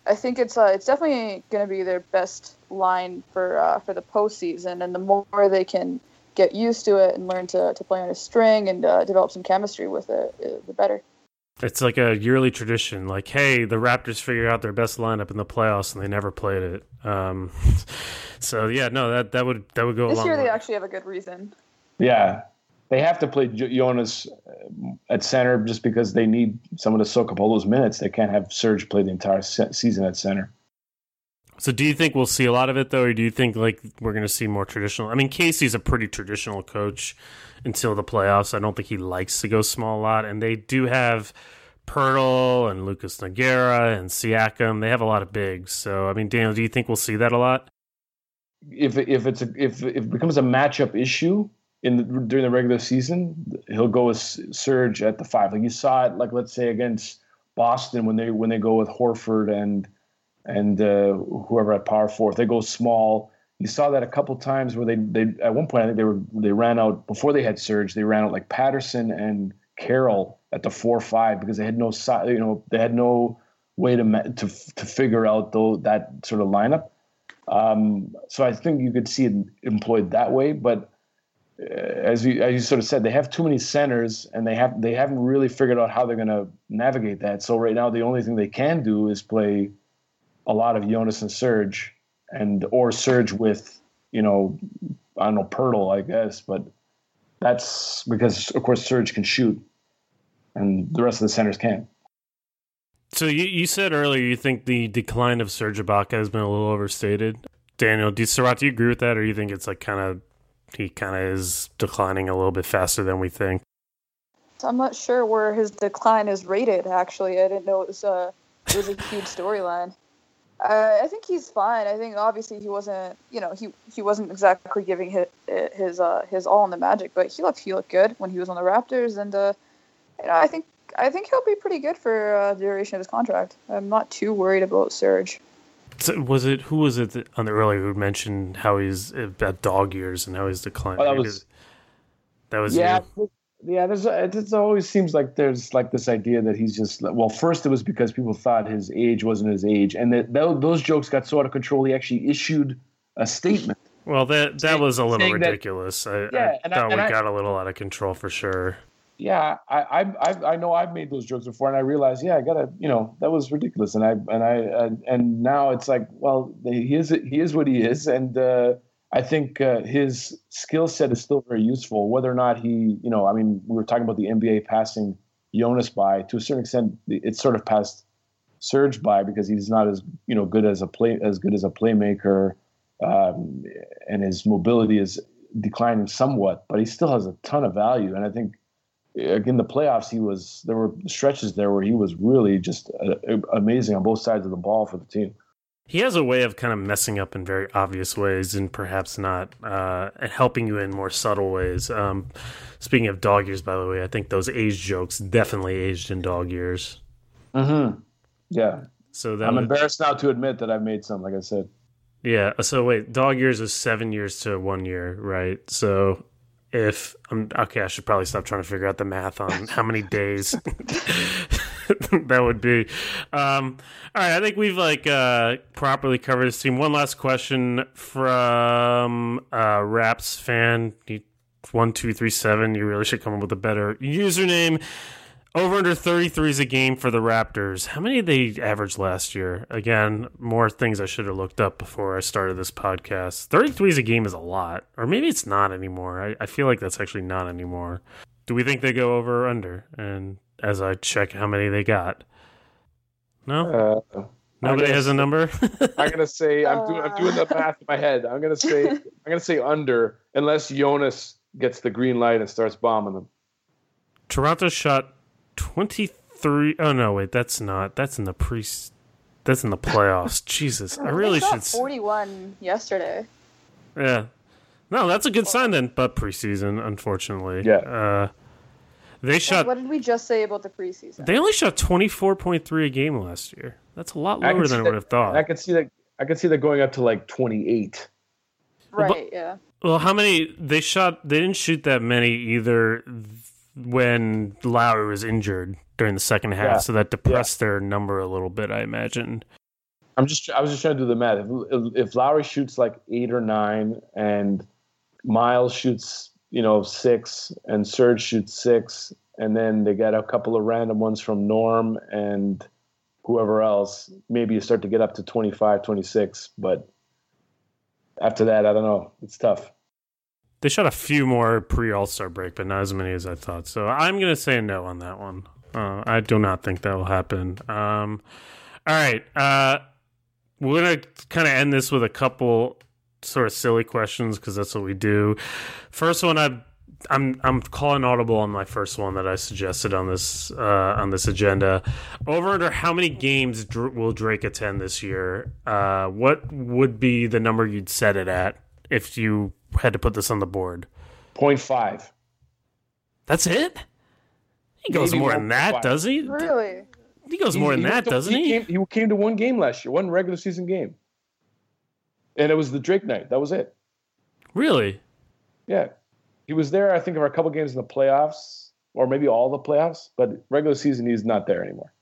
I think it's uh, it's definitely going to be their best line for uh, for the postseason, and the more they can get used to it and learn to, to play on a string and uh, develop some chemistry with it, uh, the better.
It's like a yearly tradition. Like, hey, the Raptors figure out their best lineup in the playoffs, and they never played it. Um, So yeah, no, that that would that would go.
This
along
year they
with-
actually have a good reason.
Yeah, they have to play Jonas uh, at center just because they need someone to soak up all those minutes. They can't have Serge play the entire se- season at center.
So do you think we'll see a lot of it though, or do you think like we're going to see more traditional? I mean, Casey's a pretty traditional coach until the playoffs. I don't think he likes to go small a lot, and they do have Poeltl and Lucas Nogueira and Siakam. They have a lot of bigs. So I mean, Daniel, do you think we'll see that a lot?
If if it's a, if, if it becomes a matchup issue in the, during the regular season, he'll go with Serge at the five. Like you saw it, like let's say against Boston when they when they go with Horford and and uh, whoever at power four, if they go small. You saw that a couple times where they they at one point I think they were they ran out before they had Serge. They ran out like Patterson and Carroll at the four five because they had no side. You know they had no way to to to figure out though that sort of lineup. Um, so I think you could see it employed that way. But uh, as you as you sort of said, they have too many centers, and they have they haven't really figured out how they're going to navigate that. So right now, the only thing they can do is play a lot of Jonas and Serge, and or Serge with you know I don't know Poeltl, I guess, but that's because of course Serge can shoot, and the rest of the centers can't.
So you you said earlier you think the decline of Serge Ibaka has been a little overstated. Daniel, do you, Seerat, do you agree with that, or do you think it's like kind of he kind of is declining a little bit faster than we think?
So I'm not sure where his decline is rated. Actually, I didn't know it was a it was a huge storyline. Uh, I think he's fine. I think obviously he wasn't, you know, he he wasn't exactly giving his his uh, his all in the Magic, but he looked he looked good when he was on the Raptors, and uh, you know, I think I think he'll be pretty good for uh, the duration of his contract. I'm not too worried about Serge.
So was it who was it that, on the earlier who mentioned how he's about dog years and how he's declining?
Oh, that was-
that was
yeah,
you.
Yeah. There's it just always seems like there's like this idea that he's just well. First, it was because people thought his age wasn't his age, and that tho- those jokes got so out of control. He actually issued a statement.
Well, that that was a little
saying that-
ridiculous. I,
Yeah,
I
and I-
thought
and
we
I-
got a little out of control for sure.
Yeah, I, I I I know I've made those jokes before, and I realized, yeah, I gotta, you know, that was ridiculous, and I and I and, and now it's like, well, he is he is what he is, and uh, I think uh, his skill set is still very useful. Whether or not he, you know, I mean, we were talking about the NBA passing Jonas by to a certain extent, it's sort of passed Serge by because he's not as you know good as a play as good as a playmaker, um, and his mobility is declining somewhat, but he still has a ton of value, and I think again the playoffs, he was there were stretches there where he was really just uh, amazing on both sides of the ball for the team.
He has a way of kind of messing up in very obvious ways and perhaps not uh, and helping you in more subtle ways. Um, speaking of dog years, by the way, I think those age jokes definitely aged in dog years.
Mm-hmm. Yeah,
So that
I'm
was-
embarrassed now to admit that I've made some. Like I said,
Yeah. So wait, dog years is seven years to one year, right? So if I'm okay, I should probably stop trying to figure out the math on how many days that would be. Um, all right, I think we've like uh, properly covered this team. One last question from uh, Raps fan. One two three seven. You really should come up with a better username. Over under 33s a game for the Raptors. How many did they average last year? Again, more things I should have looked up before I started this podcast. 33s a game is a lot. Or maybe it's not anymore. I, I feel like that's actually not anymore. Do we think they go over or under? And as I check how many they got. No?
uh,
Nobody
gonna
has a number?
I'm gonna say I'm doing I'm doing the math in my head. I'm gonna say I'm gonna say under unless Jonas gets the green light and starts bombing them.
Toronto shot 23. Oh, no, wait. That's not. That's in the pre. That's in the playoffs. Jesus. I really
They shot
should.
41 yesterday.
Yeah. No, that's a good sign then, but preseason, unfortunately.
Yeah.
Uh, they shot.
what did we just say about the preseason?
They only shot twenty four point three a game last year. That's a lot
I
lower
see
than I
that-
would have thought.
I could see that I could see that going up to like 28.
right, yeah.
well, how many they shot? They didn't shoot that many either when Lowry was injured during the second half,
Yeah.
so that depressed their number a little bit. I imagine.
I'm just I was just trying to do the math. If, if, if Lowry shoots like eight or nine, and Miles shoots you know six, and Serge shoots six, and then they get a couple of random ones from Norm and whoever else, maybe you start to get up to 25, 26. But after that, I don't know. It's tough.
They shot a few more pre All Star break, but not as many as I thought. So I'm going to say no on that one. Uh, I do not think that will happen. Um, all right. Uh, we're going to kind of end this with a couple sort of silly questions because that's what we do. First one, I, I'm I'm calling audible on my first one that I suggested on this uh, on this agenda. Over under how many games Dr- will Drake attend this year? Uh, what would be the number you'd set it at if you had to put this on the board?
0.5.
That's it. He goes
Maybe
more than that,
1.5.
does he?
Really?
He goes more than that,
to-
doesn't he?
Came, he came to one game last year, one regular season game. And it was the Drake night. That was it.
Really?
Yeah. He was there, I think, for a couple games in the playoffs, or maybe all the playoffs, but regular season, he's not there anymore.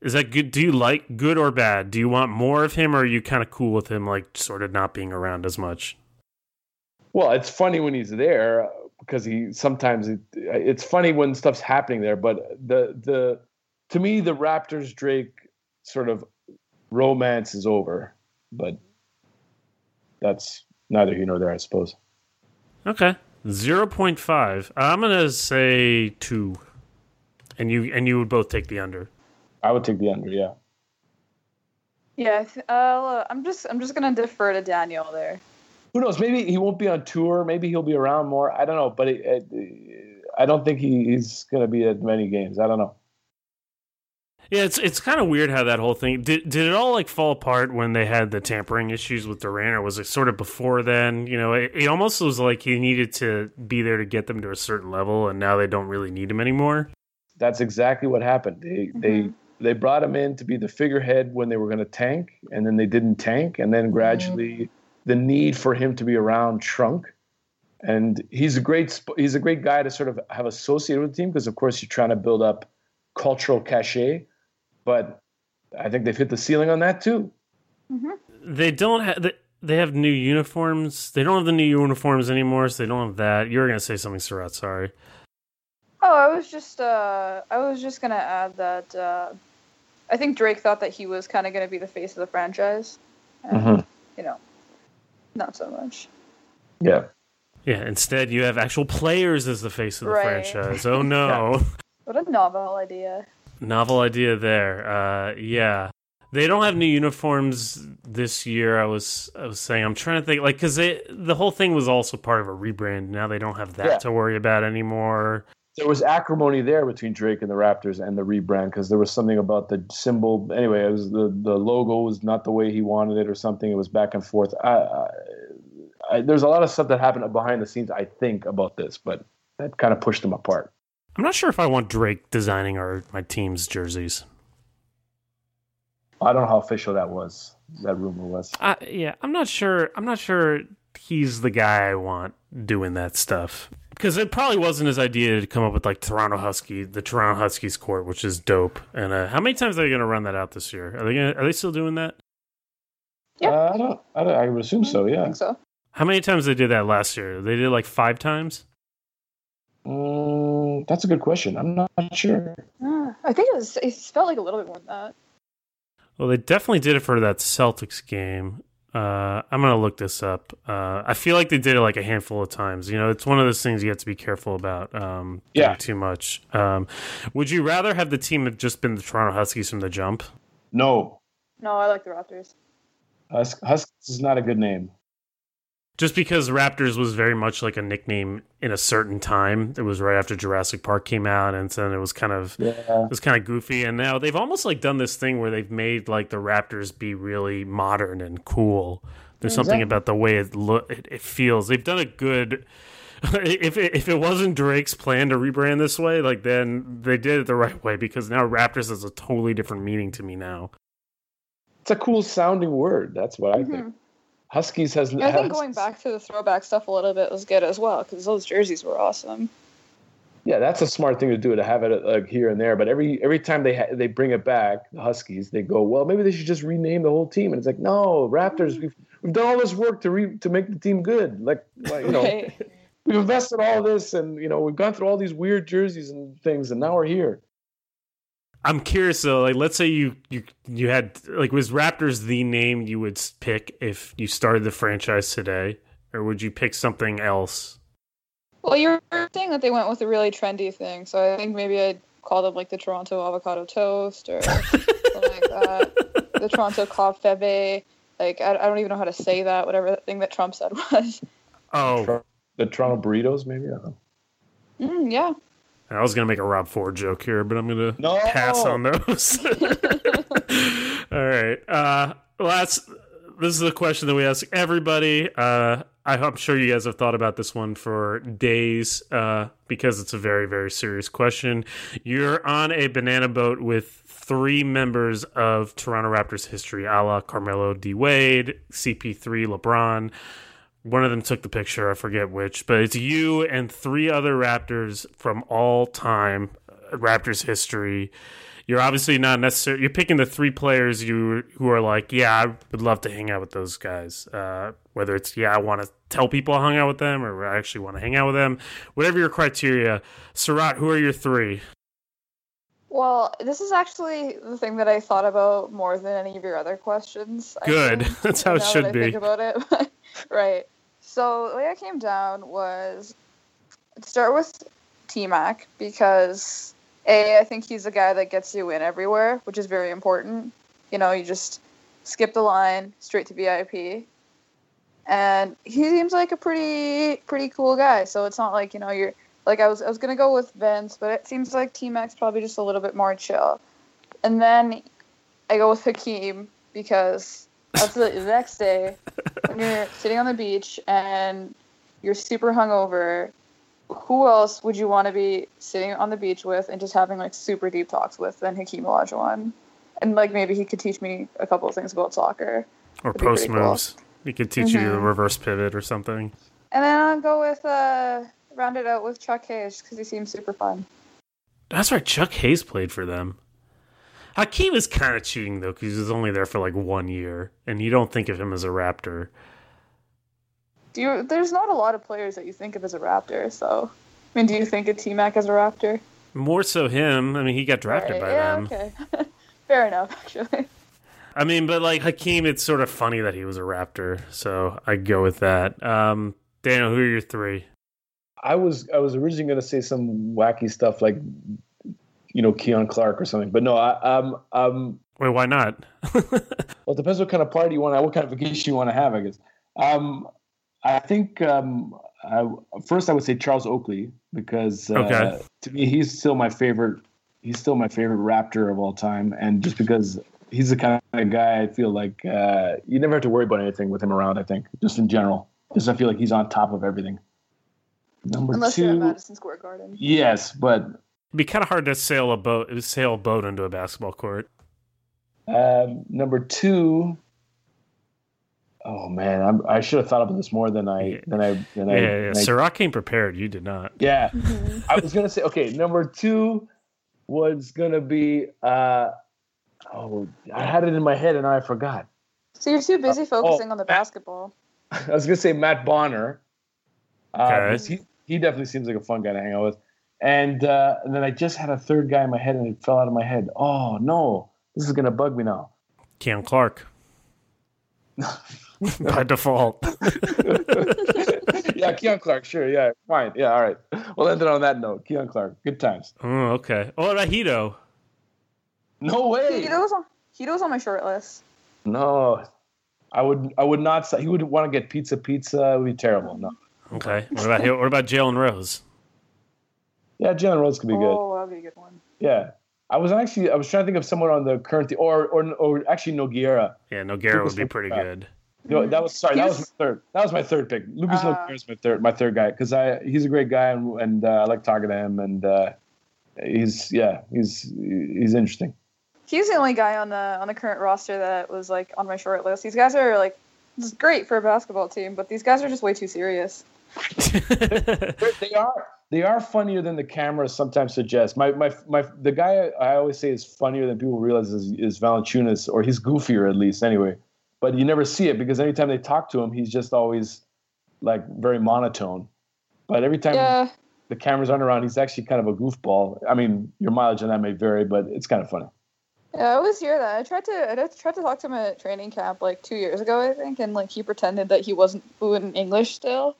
Is that good? Do you like good or bad? Do you want more of him, or are you kind of cool with him, like sort of not being around as much?
Well, it's funny when he's there because he sometimes it, it's funny when stuff's happening there. But the the to me the Raptors Drake sort of romance is over. But that's neither here nor there, I suppose.
Okay, zero point five. I'm gonna say two, and you and you would both take the under.
I would take the under. Yeah.
Yeah, I th- uh, I'm just I'm just gonna defer to Daniel there.
Who knows? Maybe he won't be on tour. Maybe he'll be around more. I don't know. But it, it, I don't think he, he's going to be at many games. I don't know.
Yeah, it's it's kind of weird how that whole thing did. Did it all like fall apart when they had the tampering issues with Durant, or was it sort of before then? You know, it, it almost was like he needed to be there to get them to a certain level, and now they don't really need him anymore.
That's exactly what happened. They they mm-hmm. they brought him in to be the figurehead when they were going to tank, and then they didn't tank, and then mm-hmm. gradually the need for him to be around shrunk. And he's a great he's a great guy to sort of have associated with the team because of course you're trying to build up cultural cachet, but I think they've hit the ceiling on that too.
They don't have. They, they have new uniforms. They don't have the new uniforms anymore, so they don't have that. You were gonna say something, Seerat. Sorry.
Oh, I was just uh, I was just gonna add that uh, I think Drake thought that he was kind of gonna be the face of the franchise. And,
Mhm.
You know, not so much.
Yeah.
Yeah. Instead, you have actual players as the face of the
Right.
franchise. Oh no.
What a novel idea.
Novel idea there. Uh, yeah, they don't have new uniforms this year. I was I was saying I'm trying to think like because the whole thing was also part of a rebrand. Now they don't have that
Yeah.
to worry about anymore.
there was acrimony there between Drake and the Raptors and the rebrand because there was something about the symbol. Anyway, it was the the logo was not the way he wanted it or something. It was back and forth. I, I, I, there's a lot of stuff that happened behind the scenes. I think about this, but that kind of pushed them apart.
I'm not sure if I want Drake designing our my team's jerseys.
I don't know how official that was. That rumor was.
Uh, yeah, I'm not sure. I'm not sure he's the guy I want doing that stuff because it probably wasn't his idea to come up with like Toronto Husky, the Toronto Huskies court, which is dope. And uh, how many times are they going to run that out this year? Are they gonna, are they still doing that?
Yeah.
Uh, I don't. I, don't, I would assume so. Yeah, I
think so.
How many times did they did that last year? They did like five times.
Mm, that's a good question. I'm not sure.
Uh, I think it was. It felt like a little bit more than that.
Well, they definitely did it for that Celtics game. Uh, I'm gonna look this up. Uh, I feel like they did it like a handful of times. You know, it's one of those things you have to be careful about. Um,
Yeah.
too much. Um, would you rather have the team have just been the Toronto Huskies from the jump?
No.
No, I like the Raptors.
Hus- Huskies is not a good name.
Just because Raptors was very much like a nickname in a certain time. It was right after Jurassic Park came out, and then it was kind of
Yeah.
it was kind of goofy. And now they've almost like done this thing where they've made like the Raptors be really modern and cool. There's something
Exactly.
about the way it look it, it feels. They've done a good. If it, if it wasn't Drake's plan to rebrand this way, like then they did it the right way because now Raptors has a totally different meaning to me now.
It's a cool sounding word. That's what I
Mhm.
think. Huskies has.
I think
has-
going back to the throwback stuff a little bit was good as well because those jerseys were awesome.
Yeah, that's a smart thing to do to have it like here and there. But every every time they ha- they bring it back, the Huskies, they go, well, maybe they should just rename the whole team. And it's like, no, Raptors, mm. we've we've done all this work to re- to make the team good. Like, like you know,
Right.
we've invested all this, and you know, we've gone through all these weird jerseys and things, and now we're here.
I'm curious though. Like, let's say you you you had like was Raptors the name you would pick if you started the franchise today, or would you pick something else?
Well, you were saying that they went with a really trendy thing, so I think maybe I'd call them like the Toronto avocado toast or something like that. The Toronto Covfefe. Like I, I don't even know how to say that. Whatever the thing that Trump said was.
Oh,
The Toronto burritos, maybe. I don't know.
Mm, yeah.
I was gonna make a Rob Ford joke here, but I'm gonna
No.
pass on those. All right. Uh, last. This is a question that we ask everybody. Uh, I, I'm sure you guys have thought about this one for days uh, because it's a very, very serious question. You're on a banana boat with three members of Toronto Raptors history, a la Carmelo D. Wade, CP3, LeBron. One of them took the picture. I forget which, but it's you and three other Raptors from all time uh, Raptors history. You're obviously not necessarily. You're picking the three players you who are like, yeah, I would love to hang out with those guys. Uh, whether it's yeah, I want to tell people I hung out with them, or I actually want to hang out with them. Whatever your criteria, Seerat, who are your three?
Well, this is actually the thing that I thought about more than any of your other questions.
Good.
think,
That's how it should be.
Think about it, right? So the way I came down was to start with T Mac because a I think he's a guy that gets you in everywhere, which is very important. You know, you just skip the line straight to VIP, and he seems like a pretty pretty cool guy. So it's not like you know you're like I was I was gonna go with Vince, but it seems like T Mac's probably just a little bit more chill. And then I go with Hakeem because that's the next day when you're sitting on the beach and you're super hungover. Who else would you want to be sitting on the beach with and just having like super deep talks with than Hakeem Olajuwon? And like maybe he could teach me a couple of things about soccer.
Or
That'd
post
pretty cool.
moves. He could teach you the reverse pivot or something.
And then I'll go with uh round it out with Chuck Hayes because he seems super fun.
That's right. Chuck Hayes played for them. Hakeem is kind of cheating though because he was only there for like one year, and you don't think of him as a Raptor.
Do you? There's not a lot of players that you think of as a Raptor. So, I mean, do you think of T Mac as a Raptor?
More so him. I mean, he got drafted
Right,
by
yeah,
them.
okay. Fair enough, actually.
I mean, but like Hakeem, it's sort of funny that he was a Raptor, so I go with that. Um, Daniel, who are your three?
I was I was originally going to say some wacky stuff like, you know, Keon Clark or something, but no, I, um, um,
Wait, why not?
well, it depends what kind of party you want, to what kind of vacation you want to have, I guess. Um, I think um, I, first I would say Charles Oakley because uh,
Okay.
to me he's still my favorite. He's still my favorite Raptor of all time, and just because he's the kind of guy I feel like uh, you never have to worry about anything with him around. I think just in general, just I feel like he's on top of everything. Number
Unless
two,
you're at Madison Square Garden.
yes, but
It'd be kind of hard to sail a boat, sail a boat into a basketball court.
Um, number two, oh man, I'm, I should have thought about this more than I than I than
Yeah,
I.
yeah, yeah. Seerat came prepared. You did not.
yeah.
Mhm.
I was gonna say okay. Number two was gonna be uh, oh, I had it in my head and I forgot.
So you're too busy focusing on the basketball.
I was gonna say Matt Bonner. Uh,
Okay.
He he definitely seems like a fun guy to hang out with. And uh, and then I just had a third guy in my head and it fell out of my head. Oh no, this is gonna bug me now.
Keon Clark. By default.
yeah, Keon Clark, sure, yeah, fine, yeah, all right. We'll end it on that note. Keon Clark, good times.
Oh, okay. Oh, what?
No way.
Hedo's on, Hedo's on my short list.
No, I would, I would not. say He would want to get pizza. Pizza it would be terrible. No.
Okay. What about what about Jalen Rose?
Yeah, Jalen Rose could be good.
Oh, that'd be a good one.
Yeah, I was actually, I was trying to think of someone on the current, or or or actually Nogueira.
Yeah, Nogueira would be pretty good.
No, that was sorry. That was my third. That was my third pick. Lucas
Ah.
Nogueira is my third. My third guy because I he's a great guy and and uh, I like talking to him and uh, he's yeah he's he's interesting.
He's the only guy on the on the current roster that was like on my short list. These guys are like, this is great for a basketball team, but these guys are just way too serious.
They are they are funnier than the cameras sometimes suggest. My my my the guy I always say is funnier than people realize is, is Valanciunas, or he's goofier at least anyway. But you never see it because anytime they talk to him, he's just always like very monotone. But every time
Yeah,
the cameras aren't around, he's actually kind of a goofball. I mean, your mileage on that may vary, but it's kind of funny.
Yeah, I always hear that. I tried to I tried to talk to him at training camp like two years ago, I think, and like he pretended that he wasn't fluent in English still.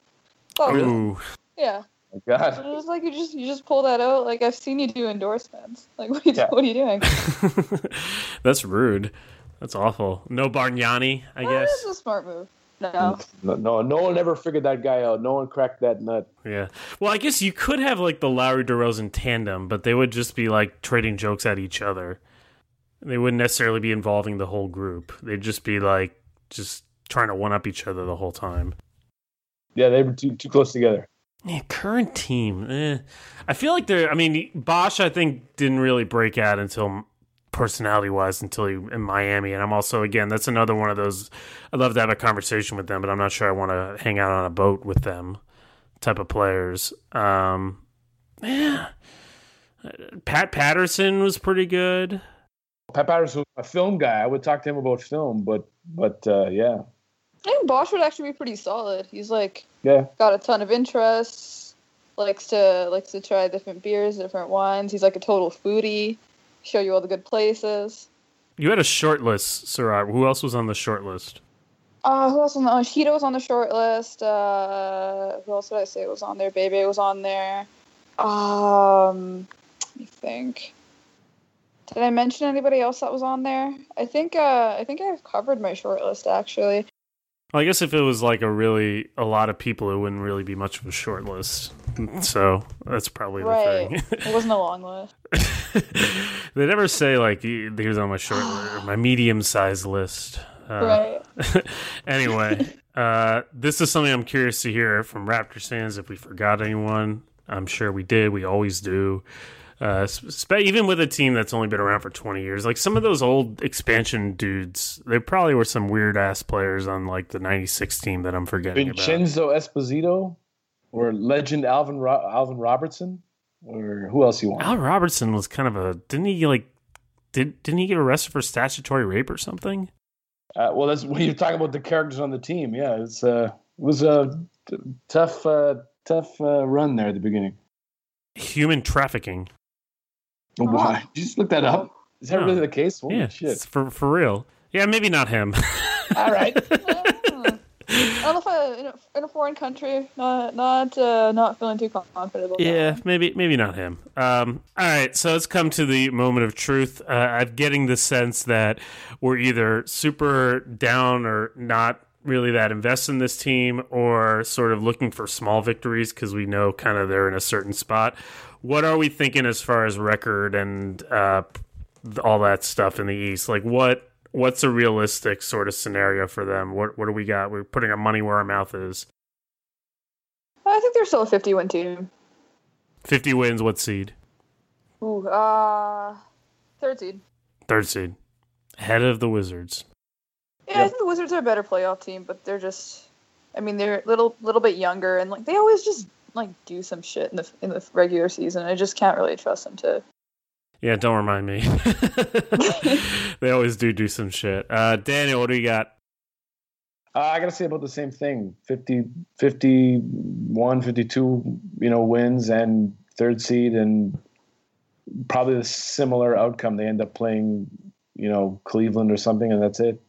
Oh,
Ooh.
yeah.
Oh, God.
It was like you just you just pull that out. Like I've seen you do endorsements. Like what are you,
Yeah.
what are you doing?
That's rude. That's awful. No Bargnani, I
Oh,
guess.
That's a smart move. No.
No, no, no one ever figured that guy out. No one cracked that nut.
Yeah. Well, I guess you could have like the Lowry DeRozan tandem, but they would just be like trading jokes at each other. They wouldn't necessarily be involving the whole group. They'd just be like just trying to one up each other the whole time.
Yeah, they were too too close together.
Yeah, current team. Eh. I feel like they're. I mean, Bosh. I think didn't really break out until personality wise until he in Miami. And I'm also again that's another one of those. I'd love to have a conversation with them, but I'm not sure I want to hang out on a boat with them. Type of players. Um, yeah. Pat Patterson was pretty good.
Pat Patterson was a film guy. I would talk to him about film, but but uh, yeah,
I think Bosh would actually be pretty solid. He's like
yeah.
got a ton of interests. Likes to likes to try different beers, different wines. He's like a total foodie. Show you all the good places.
You had a short list, Sir. Who else was on the short list?
Uh, who else on the oh, Hedo was on the short list. Uh, who else did I say was on there? Bebe was on there. Um, let me think. Did I mention anybody else that was on there? I think uh, I think I've covered my short list actually.
Well, I guess if it was like a really a lot of people, it wouldn't really be much of a short list. So that's probably the thing.
It wasn't a long list.
they never say like he- here's on my short my medium sized list. Uh,
right.
anyway, uh, this is something I'm curious to hear from Raptor fans. If we forgot anyone, I'm sure we did. We always do. Uh, even with a team that's only been around for 20 years, like some of those old expansion dudes, they probably were some weird ass players on like the 96 team that I'm forgetting about.
Vincenzo Esposito or legend Alvin Ro- Alvin Robertson or who else you want?
Al Robertson was kind of a didn't he like did didn't he get arrested for statutory rape or something?
Uh, well, that's when you're talking about the characters on the team. Yeah, it's uh, it was a t- tough uh, tough uh, run there at the beginning.
Human trafficking.
Oh, why? Did you just look that up? Is that
No.
really the case? Holy
yeah,
shit!
it's for for real. Yeah, maybe not him.
All right.
I don't know if I, in, a, foreign country, not not uh, not feeling too confident about
Yeah,
that.
maybe maybe not him. Um, all right, so let's come to the moment of truth. Uh, I'm getting the sense that we're either super down or not really that invested in this team, or sort of looking for small victories because we know kind of they're in a certain spot. What are we thinking as far as record and uh, all that stuff in the East? Like what? What's a realistic sort of scenario for them? What what do we got? We're putting our money where our mouth is.
I think they're still a 50 win team.
Fifty wins. What seed?
Ooh, uh, third seed.
Third seed. Ahead of the Wizards.
Yeah, I think the Wizards are a better playoff team, but they're just, I mean, they're a little little bit younger and like they always just like do some shit in the in the regular season. I just can't really trust them to.
Yeah, don't remind me. they always do do some shit. Uh, Daniel, what do you got?
Uh, I got to say about the same thing 50, 51, 52, you know, wins and third seed, and probably a similar outcome. They end up playing, you know, Cleveland or something, and that's it.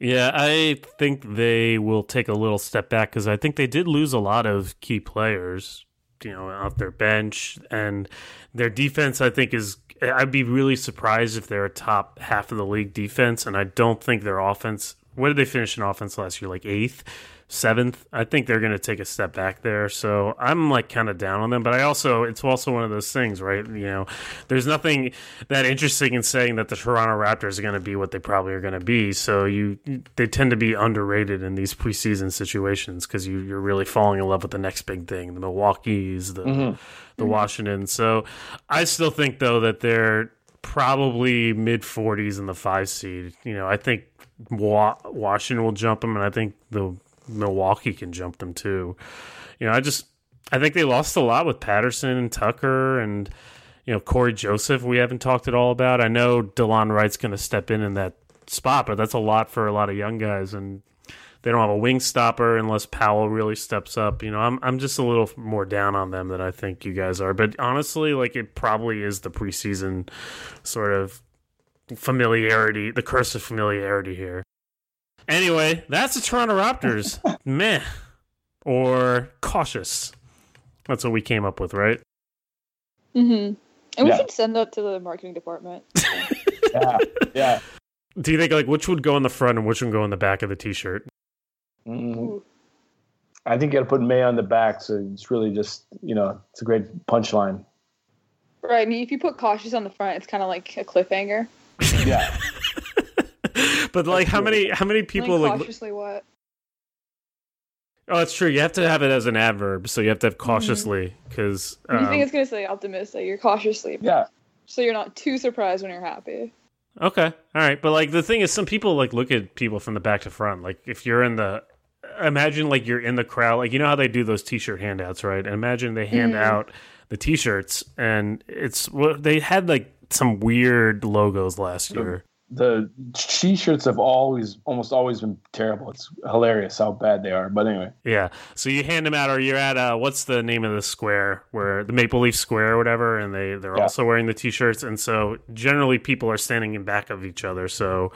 Yeah, I think they will take a little step back because I think they did lose a lot of key players, you know, off their bench, and their defense. I think is. I'd be really surprised if they're a top half of the league defense, and I don't think their offense. Where did they finish in offense last year? Like eighth, seventh. I think they're going to take a step back there. So I'm like kind of down on them, but I also it's also one of those things, right? You know, there's nothing that interesting in saying that the Toronto Raptors are going to be what they probably are going to be. So you they tend to be underrated in these preseason situations because you you're really falling in love with the next big thing, the Milwaukee's, the mm-hmm. the Washington. So I still think though that they're probably mid 40s in the five seed. You know, I think Washington will jump them, and I think the Milwaukee can jump them too. You know, I just I think they lost a lot with Patterson and Tucker and you know Cory Joseph. We haven't talked at all about. I know Delon Wright's going to step in in that spot, but that's a lot for a lot of young guys and. They don't have a wing stopper unless Powell really steps up. You know, I'm I'm just a little more down on them than I think you guys are. But honestly, like it probably is the preseason sort of familiarity, the curse of familiarity here. Anyway, that's the Toronto Raptors. Meh. Or cautious. That's what we came up with, right?
Mm-hmm. And we
Yeah.
should send that to the marketing department.
Yeah, yeah.
Do you think like which would go on the front and which would go on the back of the t-shirt?
Mhm. I think you got to put May on the back, so it's really just you know it's a great punchline.
Right. I mean, if you put cautious on the front, it's kind of like a cliffhanger.
Yeah,
but like how many how many people
like
like
cautiously what?
Oh, it's true. You have to have it as an adverb, so you have to have cautiously because
you think it's gonna say optimistic? You're cautiously,
yeah.
so you're not too surprised when you're happy.
Okay, all right, but like the thing is, some people like look at people from the back to front. Like if you're in the, imagine like you're in the crowd. Like you know how they do those T-shirt handouts, right? And imagine they hand
Mhm.
out the T-shirts, and it's what they had like some weird logos last year.
The t-shirts have always, almost always been terrible. It's hilarious how bad they are. But anyway,
Yeah, so you hand them out, or you're at uh, what's the name of the square where the Maple Leaf Square or whatever, and they they're
Yeah.
also wearing the T-shirts, and so generally people are standing in back of each other, so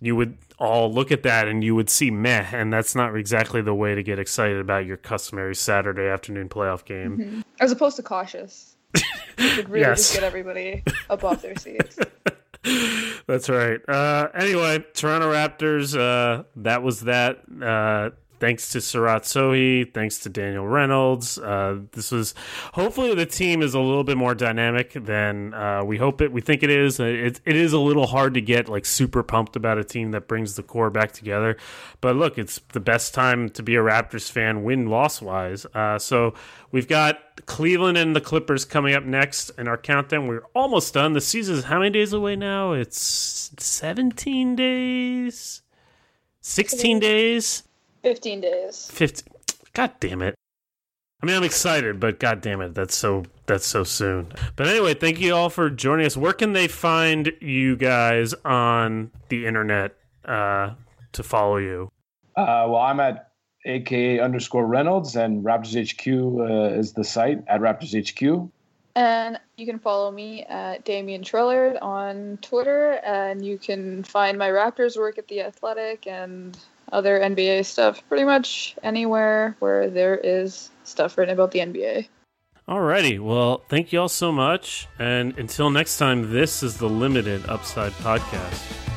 you would all look at that and you would see meh, and that's not exactly the way to get excited about your customary Saturday afternoon playoff game.
Mhm. As opposed to cautious, you could really
Yes.
just get everybody above their seats.
That's right. Uh, anyway, Toronto Raptors. Uh, that was that. Uh, thanks to Seerat Sohi. Thanks to Daniel Reynolds. Uh, this was hopefully the team is a little bit more dynamic than uh, we hope it. We think it is. Uh, It, it is a little hard to get like super pumped about a team that brings the core back together. But look, it's the best time to be a Raptors fan, win loss wise. Uh, so we've got Cleveland and the Clippers coming up next in our countdown. We're almost done. The season is how many days away now? It's 17 days, 16 days,
Fifteen days.
15. God damn it. I mean, I'm excited, but god damn it, that's so that's so soon. But anyway, thank you all for joining us. Where can they find you guys on the internet uh, to follow you?
uh, well, I'm at aka underscore Reynolds, and Raptors HQ uh, is the site at Raptors HQ.
And you can follow me at Damian Trillard on Twitter, and you can find my Raptors work at The Athletic and other NBA stuff pretty much anywhere where there is stuff written about the NBA.
Alrighty, well, thank you all so much. And until next time, this is the Limited Upside Podcast.